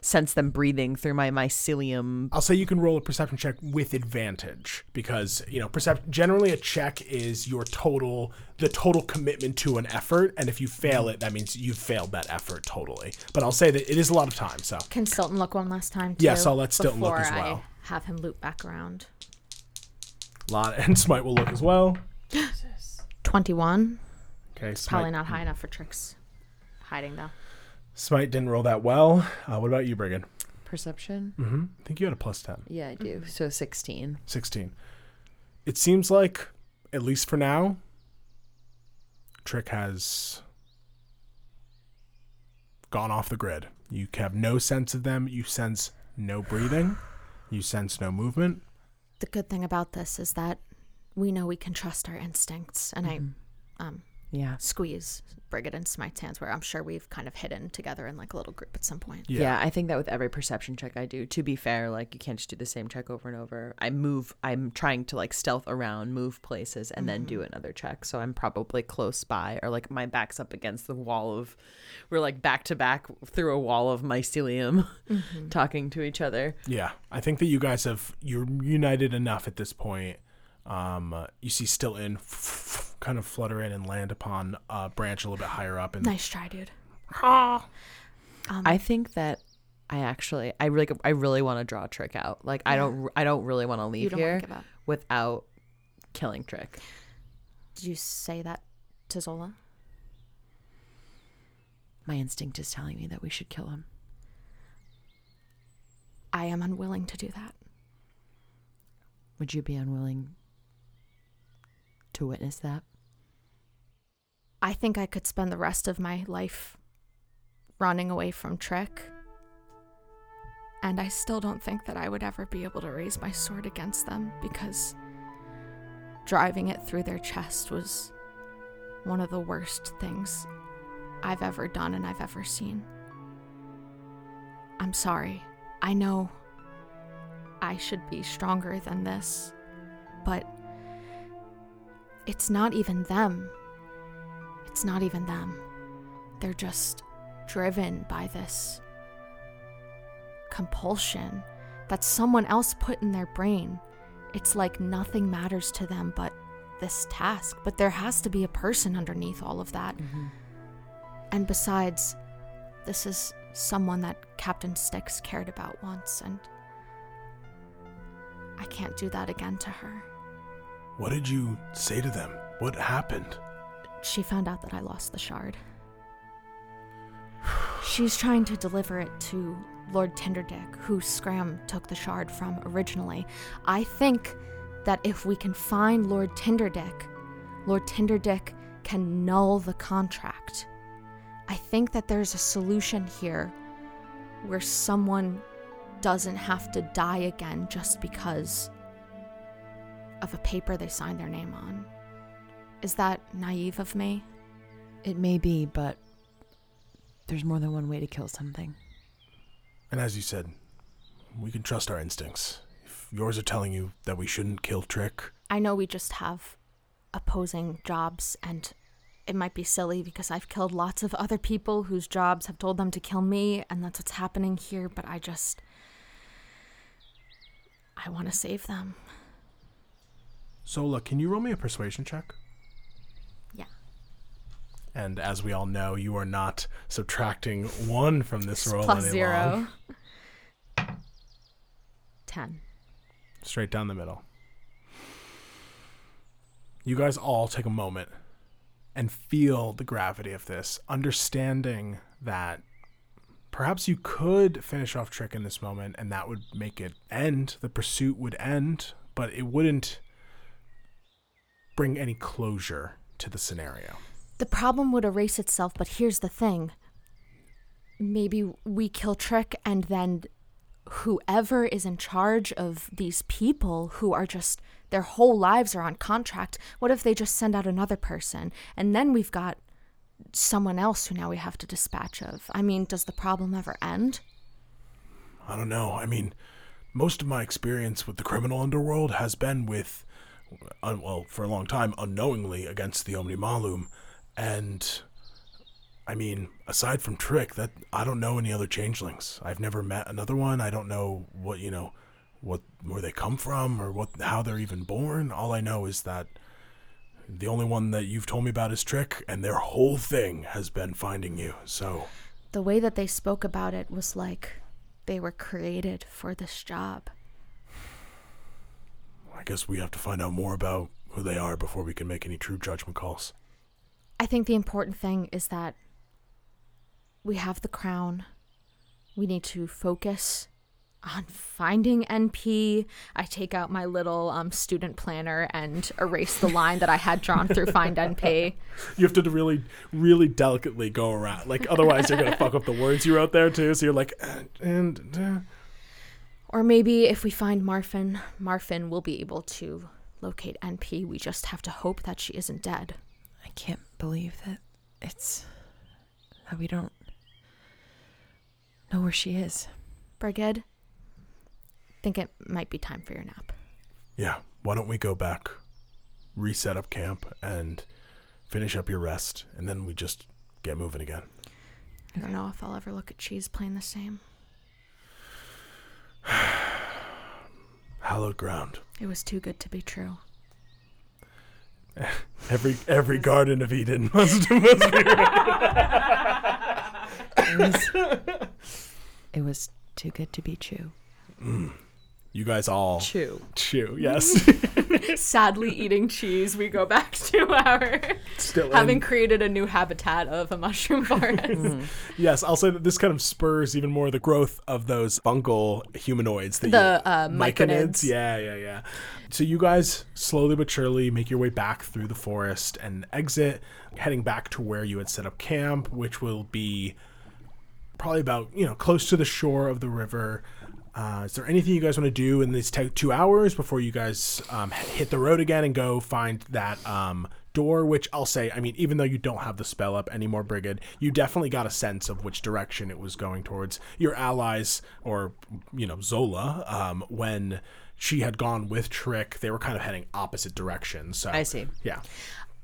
sense them breathing through my mycelium. I'll say you can roll a perception check with advantage because you know percep- generally a check is your total the total commitment to an effort and if you fail it that means you've failed that effort totally. But I'll say that it is a lot of time, so Can Stilton look one last time too? Yes, I'll let Stilton look as well. I have him loop back around. lot <laughs> and Smite will look as well. Twenty-one. Okay, Smite, Probably not high enough for Trick's. Hiding though. Smite didn't roll that well. Uh, what about you, Brigid? Perception? Mm-hmm. I think you had a plus 10. Yeah, I do. So 16. 16. It seems like, at least for now, Trick has gone off the grid. You have no sense of them. You sense no breathing. <sighs> You sense no movement. The good thing about this is that we know we can trust our instincts, and I um, Yeah. squeeze Brigid and Smite's hands, where I'm sure we've kind of hidden together in like a little group at some point. Yeah. I think that with every perception check I do, to be fair, like you can't just do the same check over and over. I move, I'm trying to like stealth around, move places, and then do mm-hmm. another check. So I'm probably close by, or like my back's up against the wall of, we're like back to back through a wall of mycelium mm-hmm. <laughs> talking to each other. Yeah. I think that you guys have, you're united enough at this point. Um, uh, you see still Stilton kind of flutter in and land upon a branch a little bit higher up. And Nice try, dude. I think that I actually, I really, I really want to draw a trick out. Like I don't, I don't really want to leave here to give up. without killing Trick. Did you say that to Zola? My instinct is telling me that we should kill him. I am unwilling to do that. Would you be unwilling to witness that? I think I could spend the rest of my life running away from Trick. And I still don't think that I would ever be able to raise my sword against them because driving it through their chest was one of the worst things I've ever done and I've ever seen. I'm sorry. I know I should be stronger than this, but it's not even them. It's not even them. They're just driven by this compulsion that someone else put in their brain. It's like nothing matters to them but this task. But there has to be a person underneath all of that. Mm-hmm. And besides, this is someone that Captain Styx cared about once, and I can't do that again to her. What did you say to them? What happened? she found out that I lost the shard. She's trying to deliver it to Lord Tinderdick, who Scram took the shard from originally. I think that if we can find Lord Tinderdick, Lord Tinderdick can null the contract. I think that there's a solution here where someone doesn't have to die again just because of a paper they signed their name on. Is that naive of me? It may be, but there's more than one way to kill something. And as you said, we can trust our instincts. If yours are telling you that we shouldn't kill Trick, I know we just have opposing jobs, and it might be silly because I've killed lots of other people whose jobs have told them to kill me, and that's what's happening here, but I just. I want to save them. Zola, can you roll me a persuasion check? Yeah. And as we all know, you are not subtracting one from this roll Plus any zero. long. Ten. Straight down the middle. You guys all take a moment and feel the gravity of this, understanding that perhaps you could finish off Trick in this moment and that would make it end. The pursuit would end, but it wouldn't bring any closure to the scenario. The problem would erase itself, but here's the thing. Maybe we kill Trick and then whoever is in charge of these people who are just their whole lives are on contract, what if they just send out another person? And then we've got someone else who now we have to dispatch of. I mean, does the problem ever end? I don't know. I mean, most of my experience with the criminal underworld has been with, well, for a long time, unknowingly against the Omni Malum, and I mean, aside from Trick, that I don't know any other changelings. I've never met another one. I don't know what you know, what where they come from or what how they're even born. All I know is that the only one that you've told me about is Trick, and their whole thing has been finding you. So The way that they spoke about it was like they were created for this job. I guess we have to find out more about who they are before we can make any true judgment calls. I think the important thing is that we have the crown. We need to focus on finding NP. I take out my little um, student planner and erase the line that I had drawn through Find <laughs> NP. You have to really, really delicately go around. Like, otherwise, you're gonna fuck up the words you wrote there too. So you're like, "Uh, and uh, Or maybe if we find Marfin, Marfin will be able to locate NP. We just have to hope that she isn't dead. I can't believe that it's that we don't know where she is. Brigid, think it might be time for your nap. yeah. Why don't we go back, reset up camp, and finish up your rest, and then we just get moving again. I don't know if I'll ever look at cheese playing the same. <sighs> Hallowed ground. It was too good to be true. <laughs> Every every garden of Eden <laughs> must must be. It was, it was too good to be true. Mm. You guys all Chew. chew. Yes. <laughs> Sadly <laughs> eating cheese, we go back to our Still having in. created a new habitat of a mushroom forest. Yes, I'll say that this kind of spurs even more the growth of those fungal humanoids. That The, you, uh, myconids. Yeah, yeah, yeah. So you guys slowly but surely make your way back through the forest and exit, heading back to where you had set up camp, which will be probably about you know close to the shore of the river. Uh, is there anything you guys want to do in these te- two hours before you guys um, hit the road again and go find that um, door? Which I'll say, I mean, even though you don't have the spell up anymore, Brigid, you definitely got a sense of which direction it was going towards. Your allies, or you know, Zola, um, when she had gone with Trick, they were kind of heading opposite directions. So I see. Yeah.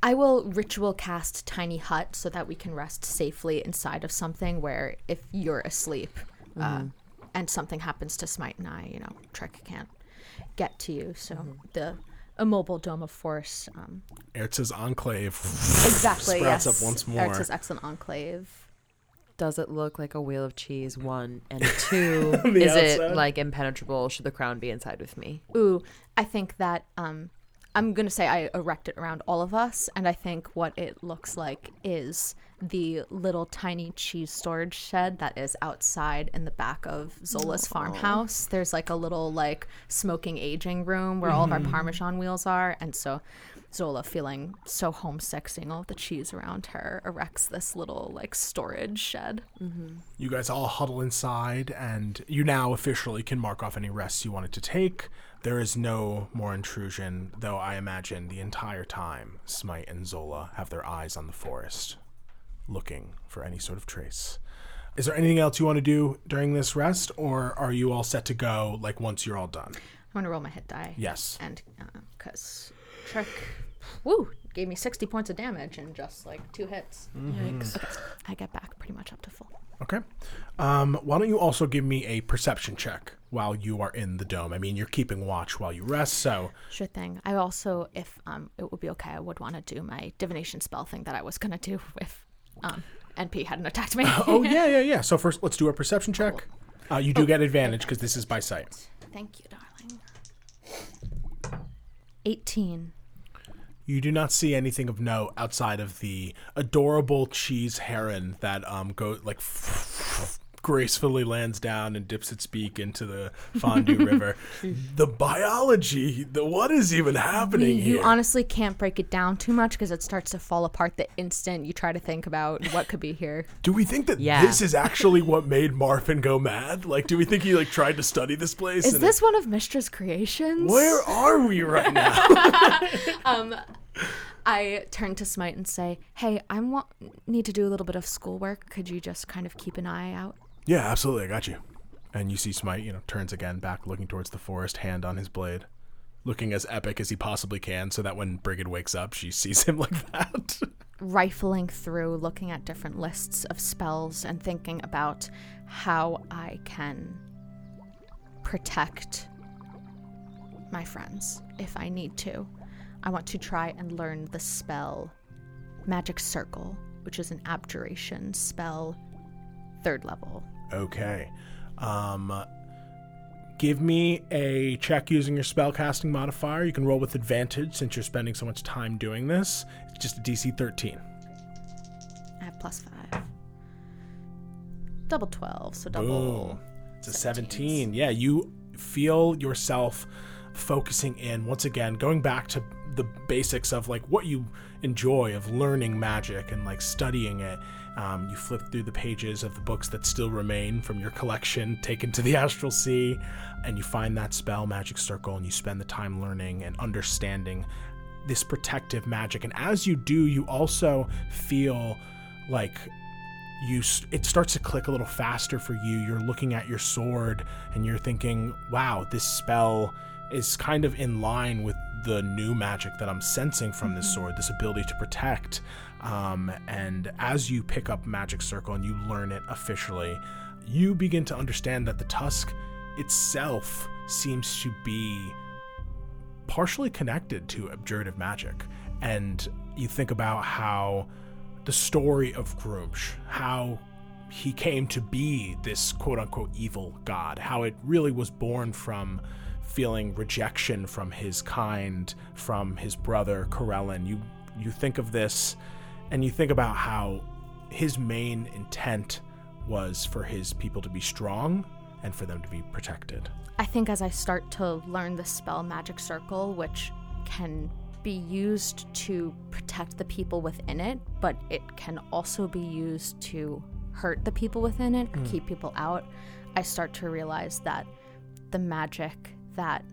I will ritual cast Tiny Hut so that we can rest safely inside of something where if you're asleep uh, and something happens to Smite and I, you know, Trick can't get to you. So the immobile dome of force. Um, Ertz's enclave exactly. sprouts yes. up once more. Ertz's excellent enclave. Does it look like a wheel of cheese? One and <laughs> two. Is outside? it like impenetrable? Should the crown be inside with me? Ooh, I think that um, I'm gonna say I erect it around all of us, and I think what it looks like is the little tiny cheese storage shed that is outside in the back of Zola's farmhouse. There's like a little like smoking aging room where all of our mm-hmm. Parmesan wheels are, and so Zola, feeling so homesick, seeing all of the cheese around her, erects this little like storage shed. Mm-hmm. You guys all huddle inside, and you now officially can mark off any rests you wanted to take. There is no more intrusion, though I imagine the entire time Smite and Zola have their eyes on the forest, looking for any sort of trace. Is there anything else you want to do during this rest, or are you all set to go like once you're all done? I'm gonna roll my hit die. Yes. and because Trick, woo, gave me 60 points of damage in just like two hits. Yikes. Okay, I get back pretty much up to full. Okay. Um, why don't you also give me a perception check while you are in the dome? I mean, you're keeping watch while you rest, so Sure thing. I also, if um, it would be okay, I would want to do my divination spell thing that I was gonna do <laughs> if um, NP hadn't attacked me. <laughs> oh yeah, yeah, yeah. So <laughs> first, let's do a perception check. Uh, you do get advantage because this is by sight. Thank you, darling. 18. You do not see anything of note outside of the adorable cheese heron that um go like gracefully lands down and dips its beak into the fondue <laughs> river. The biology, the what is even happening You, here? you honestly can't break it down too much because it starts to fall apart the instant you try to think about what could be here. do we think that Yeah. this is actually what made Marfin go mad? Like, do we think he like tried to study this place? Is and this one of Mystra's creations? Where are we right now? <laughs> um I turn to Smite and say, "Hey, I want need to do a little bit of schoolwork. Could you just kind of keep an eye out?" Yeah, absolutely. I got you. And you see Smite, you know, turns again back, looking towards the forest, hand on his blade, looking as epic as he possibly can, so that when Brigid wakes up, she <laughs> sees him like that. Rifling through, looking at different lists of spells and thinking about how I can protect my friends if I need to. I want to try and learn the spell Magic Circle, which is an abjuration spell, third level. Okay. Um, give me a check using your spellcasting modifier. You can roll with advantage since you're spending so much time doing this. It's just a DC 13. I have plus five. Double 12, so double. Boom. It's a 17. Yeah, you feel yourself focusing in once again, going back to the basics of like what you enjoy of learning magic and like studying it. Um, you flip through the pages of the books that still remain from your collection, taken to the <laughs> astral sea, and you find that spell, Magic Circle, and you spend the time learning and understanding this protective magic. And as you do, you also feel like you it starts to click a little faster for you. You're looking at your sword and you're thinking wow this spell is kind of in line with the new magic that i'm sensing from this sword this ability to protect um, and as you pick up magic circle and you learn it officially you begin to understand that the tusk itself seems to be partially connected to abjurative magic. And you think about how the story of Gruumsh, how he came to be this quote unquote evil god, how it really was born from feeling rejection from his kind, from his brother Corellon. You you think of this and you think about how his main intent was for his people to be strong and for them to be protected. I think as I start to learn the spell Magic Circle, which can be used to protect the people within it, but it can also be used to hurt the people within it or hmm. keep people out, I start to realize that the magic that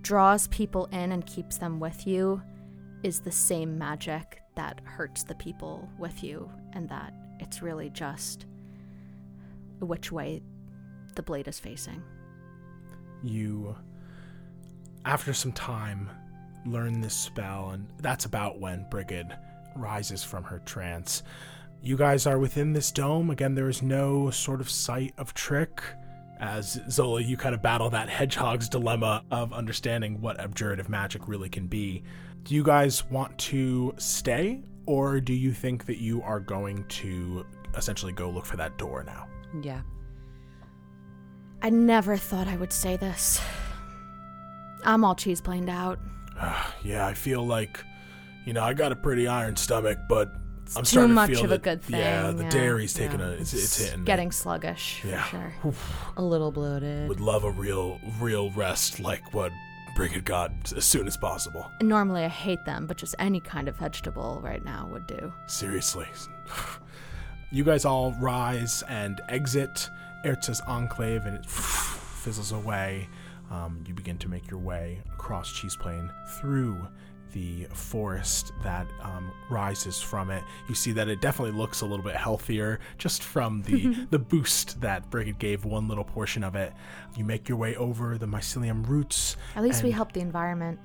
draws people in and keeps them with you is the same magic that hurts the people with you, and that it's really just which way the blade is facing. you after some time learn this spell and that's about when brigid rises from her trance. You guys are within this dome. Again there is no sort of sight of trick. As zola you kind of battle that hedgehog's dilemma of understanding what abjurative magic really can be do you guys want to stay or do you think that you are going to essentially go look for that door now Yeah. I never thought I would say this. I'm all cheese planed out. Yeah, I feel like, you know, I got a pretty iron stomach, but I'm too starting much to feel of a that- good Yeah, the yeah, dairy's taking yeah. a, it's, it's hitting. me. Getting sluggish, Yeah. for sure. A little bloated. Would love a real, real rest like what Brigid God, as soon as possible. Normally I hate them, but just any kind of vegetable right now would do. Seriously. <sighs> You guys all rise and exit Erza's enclave, and it <sighs> fizzles away. Um, you begin to make your way across Cheese Plain through the forest that um, rises from it. You see that it definitely looks a little bit healthier just from the <laughs> the boost that Brigid gave one little portion of it. You make your way over the mycelium roots. At least we and- help the environment.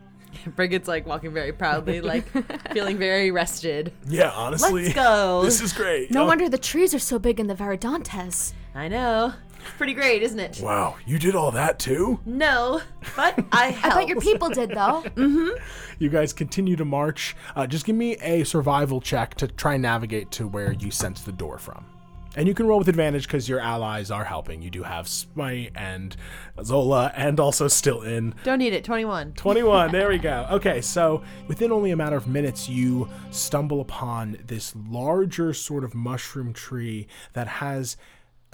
<laughs> Brigid's like walking very proudly, <laughs> like feeling very rested. Yeah, honestly, Let's go. this is great. No Oh, wonder the trees are so big in the Veridantes. I know. Pretty great, isn't it? Wow, you did all that too? No, but I <laughs> I helped. bet your people did, though. <laughs> Mm-hmm. You guys continue to march. Uh, just give me a survival check to try and navigate to where you sense the door from. And you can roll with advantage because your allies are helping. You do have Smite and Zola and also Stilton Don't need it. 21. 21. There we <laughs> go. Okay, so within only a matter of minutes, you stumble upon this larger sort of mushroom tree that has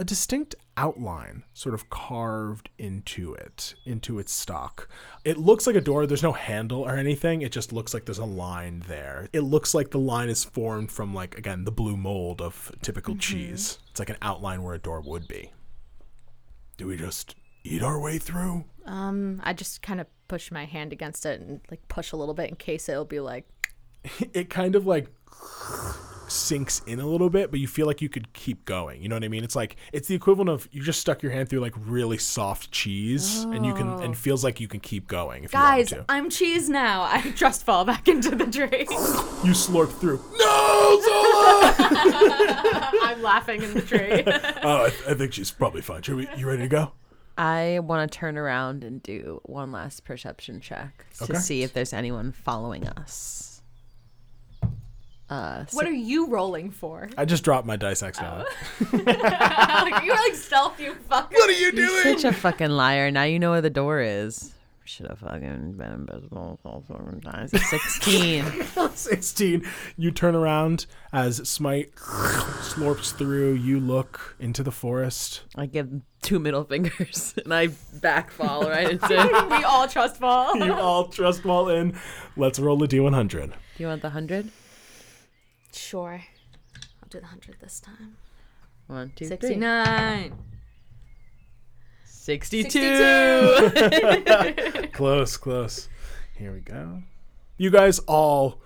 a distinct outline sort of carved into it, into its stock. It looks like a door. There's no handle or anything. It just looks like there's a line there. It looks like the line is formed from, like, again, the blue mold of typical cheese. It's like an outline where a door would be. Do we just eat our way through? Um, I just kind of push my hand against it and like push a little bit in case it'll be like, <laughs> it kind of like sinks in a little bit, but you feel like you could keep going. You know what I mean? It's like it's the equivalent of you just stuck your hand through like really soft cheese, and you can and oh. feels like you can keep going if Guys, you want I'm cheese now. I just fall back into the tree. to. You slurp through. No, Zola! <laughs> I'm laughing in the tree. <laughs> oh, I, I think she's probably fine. Should we, you ready to go? I want to turn around and do one last perception check Okay. to see if there's anyone following us. Uh, what are you rolling for? I just dropped my dice accidentally. <laughs> like, you're like stealth, you fucker. What are you You're doing? such a fucking liar. Now you know where the door is. Should have fucking been invisible all fucking times. <laughs> Sixteen. <laughs> 16. You turn around as Smite slurps through. You look into the forest. I give two middle fingers and I backfall right into. Do we all trust fall. You all trust fall in. Let's roll a d100. Do you want the hundred? Sure. I'll do the 100 this time. One, two, three. 69. 62. <laughs> Close, close. Here we go. You guys all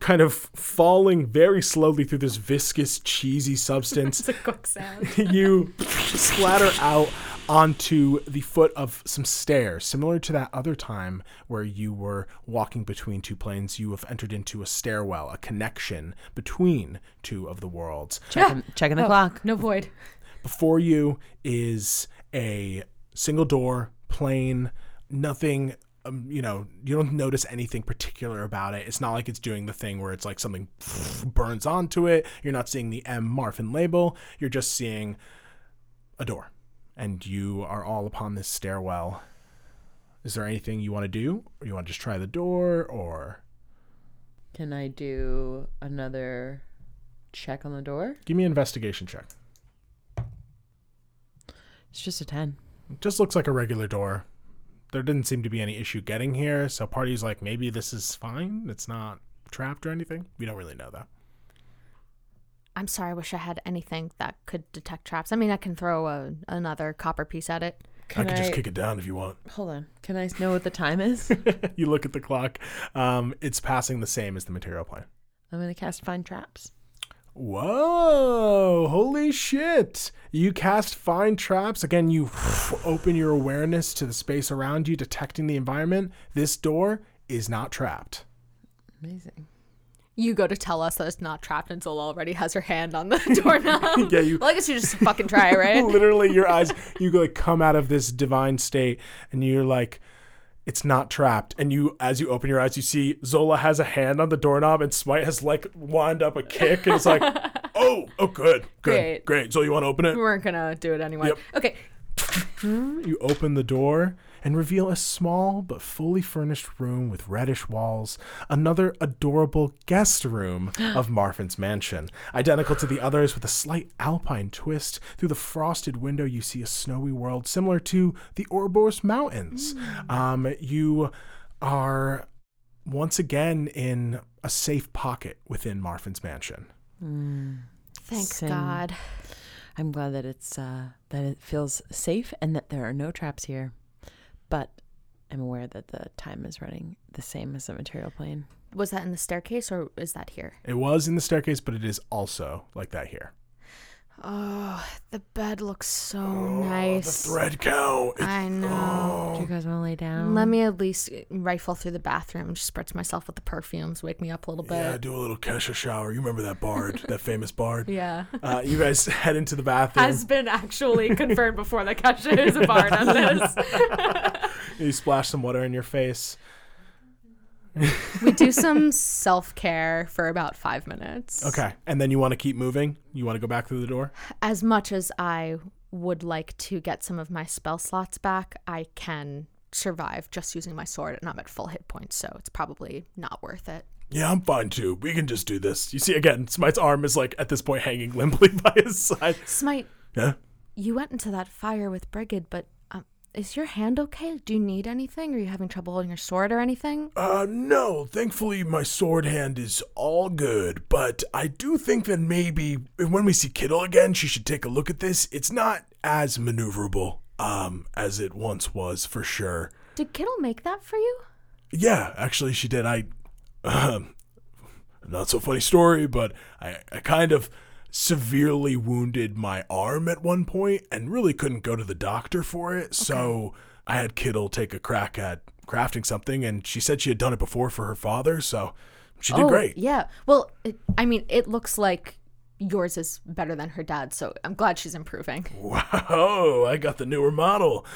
kind of falling very slowly through this viscous, cheesy substance. <laughs> It's a quicksand. <laughs> you splatter out onto the foot of some stairs, similar to that other time where you were walking between two planes. You have entered into a stairwell, a connection between two of the worlds. checking, checking the clock. No void. Before you is a single door, plain, nothing. Um, you know, you don't notice anything particular about it. It's not like it's doing the thing where it's like something <laughs> burns onto it. You're not seeing the M Marfin label. You're just seeing a door, and you are all upon this stairwell. Is there anything you want to do, or you want to just try the door, or Can I do another check on the door? give me an investigation check? It's just a 10. It just looks like a regular door. There didn't seem to be any issue getting here, so party's like maybe this is fine. It's not trapped or anything. We don't really know that. I'm sorry. I wish I had anything that could detect traps. I mean, I can throw a, another copper piece at it. Can I can I, just kick it down if you want. Hold on. Can I know what the time is? <laughs> you look at the clock. Um, it's passing the same as the material plane. I'm going to cast Find Traps. Whoa! Holy shit! You cast find traps. Again, you <sighs> open your awareness to the space around you, detecting the environment. This door is not trapped. Amazing. You go to tell us that it's not trapped and Zola already has her hand on the <laughs> doorknob. <laughs> Yeah, you Well, I guess you just fucking try, <laughs> right? literally your eyes you like come out of this divine state and you're like it's not trapped and you as you open your eyes you see zola has a hand on the doorknob and smite has like wound up a kick and it's like oh oh good good Great. great so you want to open it we weren't gonna do it anyway. Yep. Okay. you open the door and reveal a small but fully furnished room with reddish walls, another adorable guest room <gasps> of Marfin's mansion. Identical to the others with a slight alpine twist, through the frosted window you see a snowy world similar to the Ouroboros Mountains. Um, you are once again in a safe pocket within Marfin's mansion. Thank Sim. God. I'm glad that it's uh, that it feels safe and that there are no traps here. But I'm aware that the time is running the same as the material plane. Was that in the staircase or is that here? It was in the staircase, but it is also like that here. Oh, the bed looks so Oh, the thread count. It- I know. Do you guys want to lay down? Let me at least rifle through the bathroom, just spritz myself with the perfumes, wake me up a little bit. Yeah, do a little Kesha shower. You remember that bard, that famous bard? <laughs> Yeah. Uh, you guys <laughs> head into the bathroom. Has been actually confirmed before that Kesha is a bard on this. <laughs> You splash some water in your face. We do some self care for about five minutes. Okay. And then you want to keep moving? You want to go back through the door? As much as I would like to get some of my spell slots back, I can survive just using my sword and I'm at full hit points, so it's probably not worth it. Yeah, I'm fine too. We can just do this. You see, again, Smite's arm is like at this point hanging <laughs> limply by his side. Smite, Yeah. you went into that fire with Brigid, but is your hand okay? Do you need anything? Are you having trouble holding your sword or anything? Uh, no. Thankfully, my sword hand is all good. But I do think that maybe when we see Kittle again, she should take a look at this. It's not as maneuverable, um, as it once was for sure. Did Kittle make that for you? Yeah, actually, she did. I, um, <laughs> not so funny story, but I, I kind of severely wounded my arm at one point and really couldn't go to the doctor for it. So I had Kittle take a crack at crafting something, and she said she had done it before for her father, so she did oh, great. Yeah. Well, it, I mean, it looks like yours is better than her dad's, so I'm glad she's improving. <laughs> Wow, I got the newer model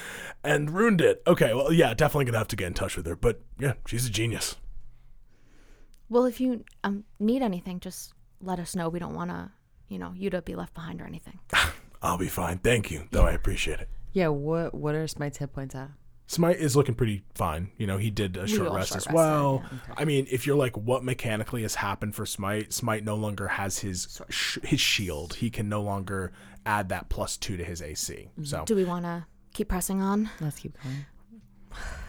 and ruined it. Okay, well, yeah, definitely gonna have to get in touch with her, but yeah, she's a genius. Well, if you um, need anything, just let us know. We don't want to, you know, you to be left behind or anything. <laughs> I'll be fine. Thank you, though I appreciate it. Yeah, what what are Smite's hit points at? Smite is looking pretty fine. You know, he did a short rest short as rested, well. I mean, if you're like, what mechanically has happened for Smite? Smite no longer has his sh- his shield. He can no longer add that plus two to his AC. So Do we want to keep pressing on? Let's keep going.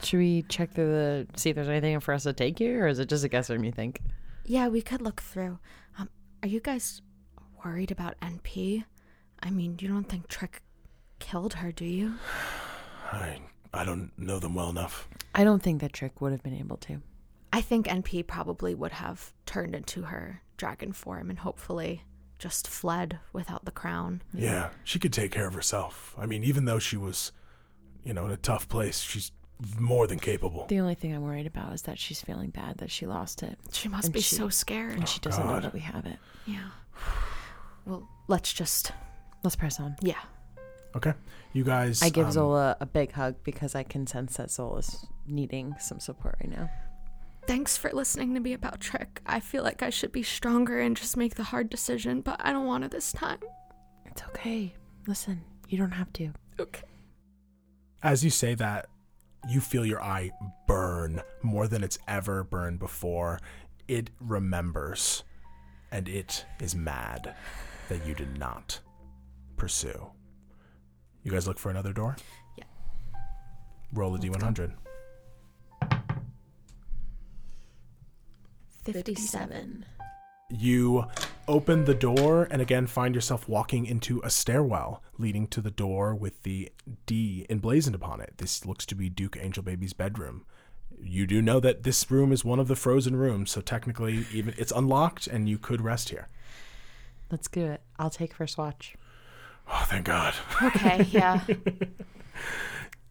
Should we check through the see if there's anything for us to take here, or is it just a guess room? You think? Yeah, we could look through. Um, are you guys worried about NP? I mean, you don't think Trick killed her, do you? I I don't know them well enough. I don't think that Trick would have been able to. I think NP probably would have turned into her dragon form and hopefully just fled without the crown. Yeah, she could take care of herself. I mean, even though she was, you know, in a tough place, she's more than capable. The only thing I'm worried about is that she's feeling bad that she lost it, She must And be she- so scared. and she doesn't know oh, God. that we have it. Yeah. Well, let's just, Let's press on. yeah. Okay, you guys. I give um, Zola a big hug because I can sense that Zola's needing some support right now. Thanks for listening to me about Trick. I feel like I should be stronger and just make the hard decision, but I don't want to this time. It's okay. Listen, you don't have to. Okay. As you say that, you feel your eye burn more than it's ever burned before. It remembers, and it is mad that you did not pursue. You guys look for another door? Yeah. Roll a d100. 57. You open the door and again find yourself walking into a stairwell leading to the door with the D emblazoned upon it. This looks to be Duke Angel Baby's bedroom. You do know that this room is one of the frozen rooms, so technically even it's unlocked and you could rest here. Let's do it. I'll take first watch. Oh, thank God. Okay, yeah. <laughs>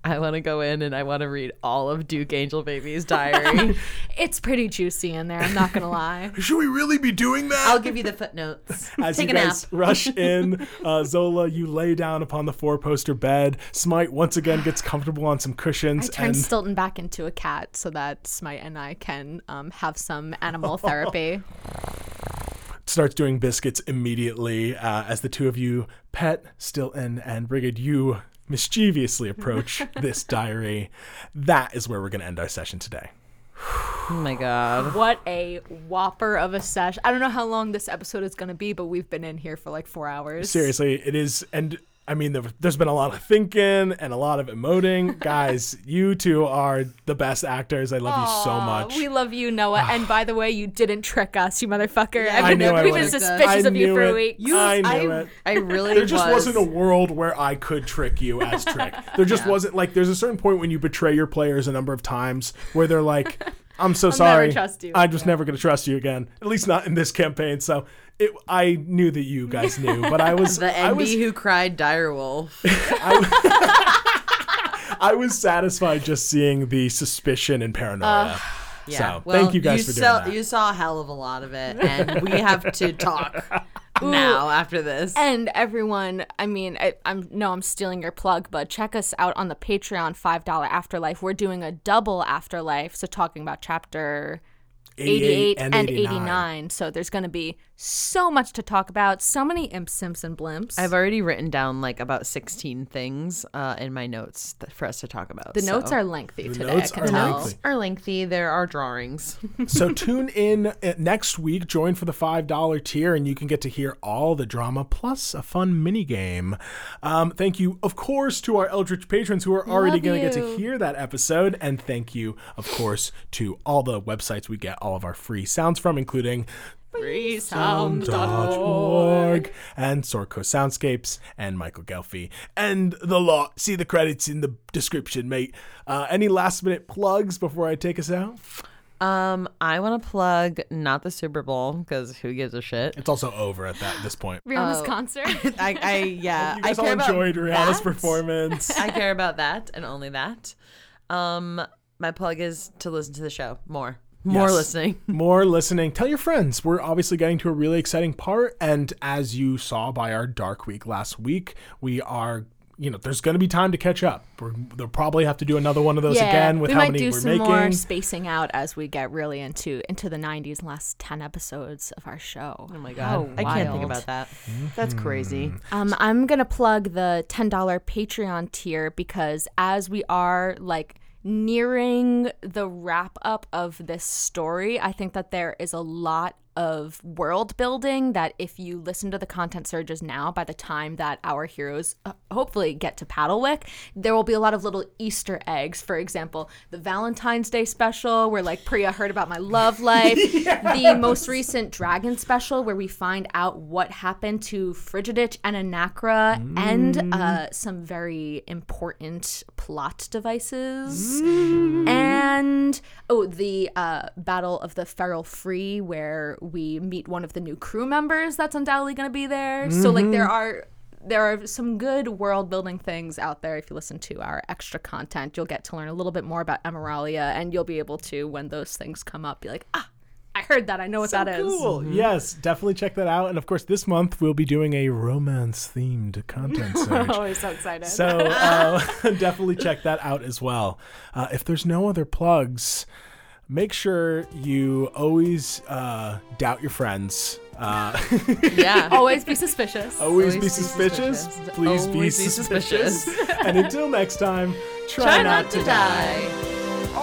I want to go in and I want to read all of Duke Angel Baby's <laughs> diary. it's pretty juicy in there, I'm not going to lie. <laughs> Should we really be doing that? I'll give you the footnotes. As Take you a guys nap. rush in, uh, Zola, you lay down upon the four poster bed. Smite once again gets comfortable on some I cushions turned and Stilton back into a cat so that Smite and I can um, have some animal therapy. Starts doing biscuits immediately uh, as the two of you pet Stilton and Brigid you mischievously approach <laughs> this diary that is where we're going to end our session today oh my god. What a whopper of a sesh. I don't know how long this episode is going to be, but we've been in here for like four hours. seriously it is and i mean there, there's been a lot of thinking and a lot of emoting <laughs> guys you two are the best actors i love you so much We love you, Noah. and by the way, you didn't trick us, you motherfucker. Yeah, I knew I We've been would've. suspicious I of you knew for it. a week. You- I knew I, it. I really there just was. wasn't a world where I could trick you as <laughs> Trick. There just wasn't like there's a certain point when you betray your players a number of times where they're like, "I'm so <laughs> never sorry, trust you." I'm just never going to trust you again." At least not in this campaign. So it, I knew that you guys knew, but I was <laughs> the I was who cried dire wolf. <laughs> <laughs> I was satisfied just seeing the suspicion and paranoia. Yeah. So, well, thank you guys for doing saw, that. You saw a hell of a lot of it, and we have to talk now after this. And everyone, I mean, I, I'm no, I'm stealing your plug, but check us out on the Patreon five dollar Afterlife. We're doing a double Afterlife, so talking about chapter 88 and, 89. So there's going to be so much to talk about, so many Imp Simpson blimps. I've already written down like about 16 things uh, in my notes th- for us to talk about. the notes are lengthy The today. notes I can are tell. lengthy. are lengthy. There are drawings. <laughs> so tune in uh, next week join for the five dollar tier and you can get to hear all the drama plus a fun mini game um, thank you of course to our eldritch patrons who are already going to get to hear that episode and thank you of course to all the websites we get all of our free sounds from including sound.org and Sorco Soundscapes and Michael Ghelfi and the lot. See the credits in the description, mate. Uh, any last minute plugs before I take us out? Um, I want to plug not the Super Bowl because who gives a shit? It's also over at that this point. Rihanna's Oh. concert. <laughs> I, I yeah, <laughs> You guys I all care about enjoyed Rihanna's that. performance. <laughs> I care about that and only that. Um, my plug is to listen to the show more, more Yes. listening. <laughs> More listening. Tell your friends. We're obviously getting to a really exciting part. And as you saw by our dark week last week, we are, you know, there's going to be time to catch up. We're, they'll probably have to do another one of those again with we how might many do we're some making. more spacing out as we get really into into the 90s last 10 episodes of our show. Oh my How god, I can't think about that. That's crazy. Um, I'm gonna plug the ten dollar Patreon tier because as we are like nearing the wrap up of this story, I think that there is a lot of world building that if you listen to the content surges now, by the time that our heroes uh, hopefully get to Paddlewick, there will be a lot of little Easter eggs. For example, the Valentine's Day special where like Priya heard about my love <laughs> life, the most recent Dragon special where we find out what happened to Frigidich and Anacra and uh, some very important plot devices. And oh, the uh, Battle of the Feral Free where we meet one of the new crew members that's undoubtedly going to be there. So like there are there are some good world building things out there. If you listen to our extra content, you'll get to learn a little bit more about Emeralia, and you'll be able to, when those things come up, be like, ah, I heard that. I know what So that is. cool. Yes, definitely check that out. And of course, this month we'll be doing a romance themed content <laughs> surge. Oh, I'm so excited. So <laughs> uh, <laughs> definitely check that out as well. Uh, if there's no other plugs, make sure you always uh, doubt your friends. Uh, <laughs> Yeah. <laughs> Always be suspicious. always, <laughs> Always be be suspicious. suspicious. Please be Always be suspicious. suspicious. and until next time, try, Try not, not to to die. die.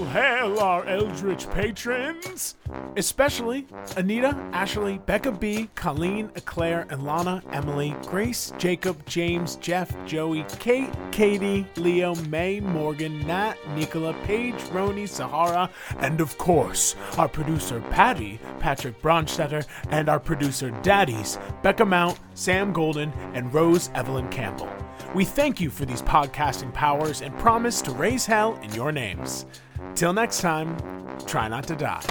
All hail our eldritch patrons! Especially Anita, Ashley, Becca B, Colleen, Eclaire, Ilana, Emily, Grace, Jacob, James, Jeff, Joey, Kate, Katie, Leo, May, Morgan, Nat, Nicola, Paige, Roni, Sahara, and of course, our producer Patty, Patrick Bronstetter, and our producer Daddies, Becca Mount, Sam Golden, and Rose Evelyn Campbell. We thank you for these podcasting powers and promise to raise hell in your names. Till next time, try not to die.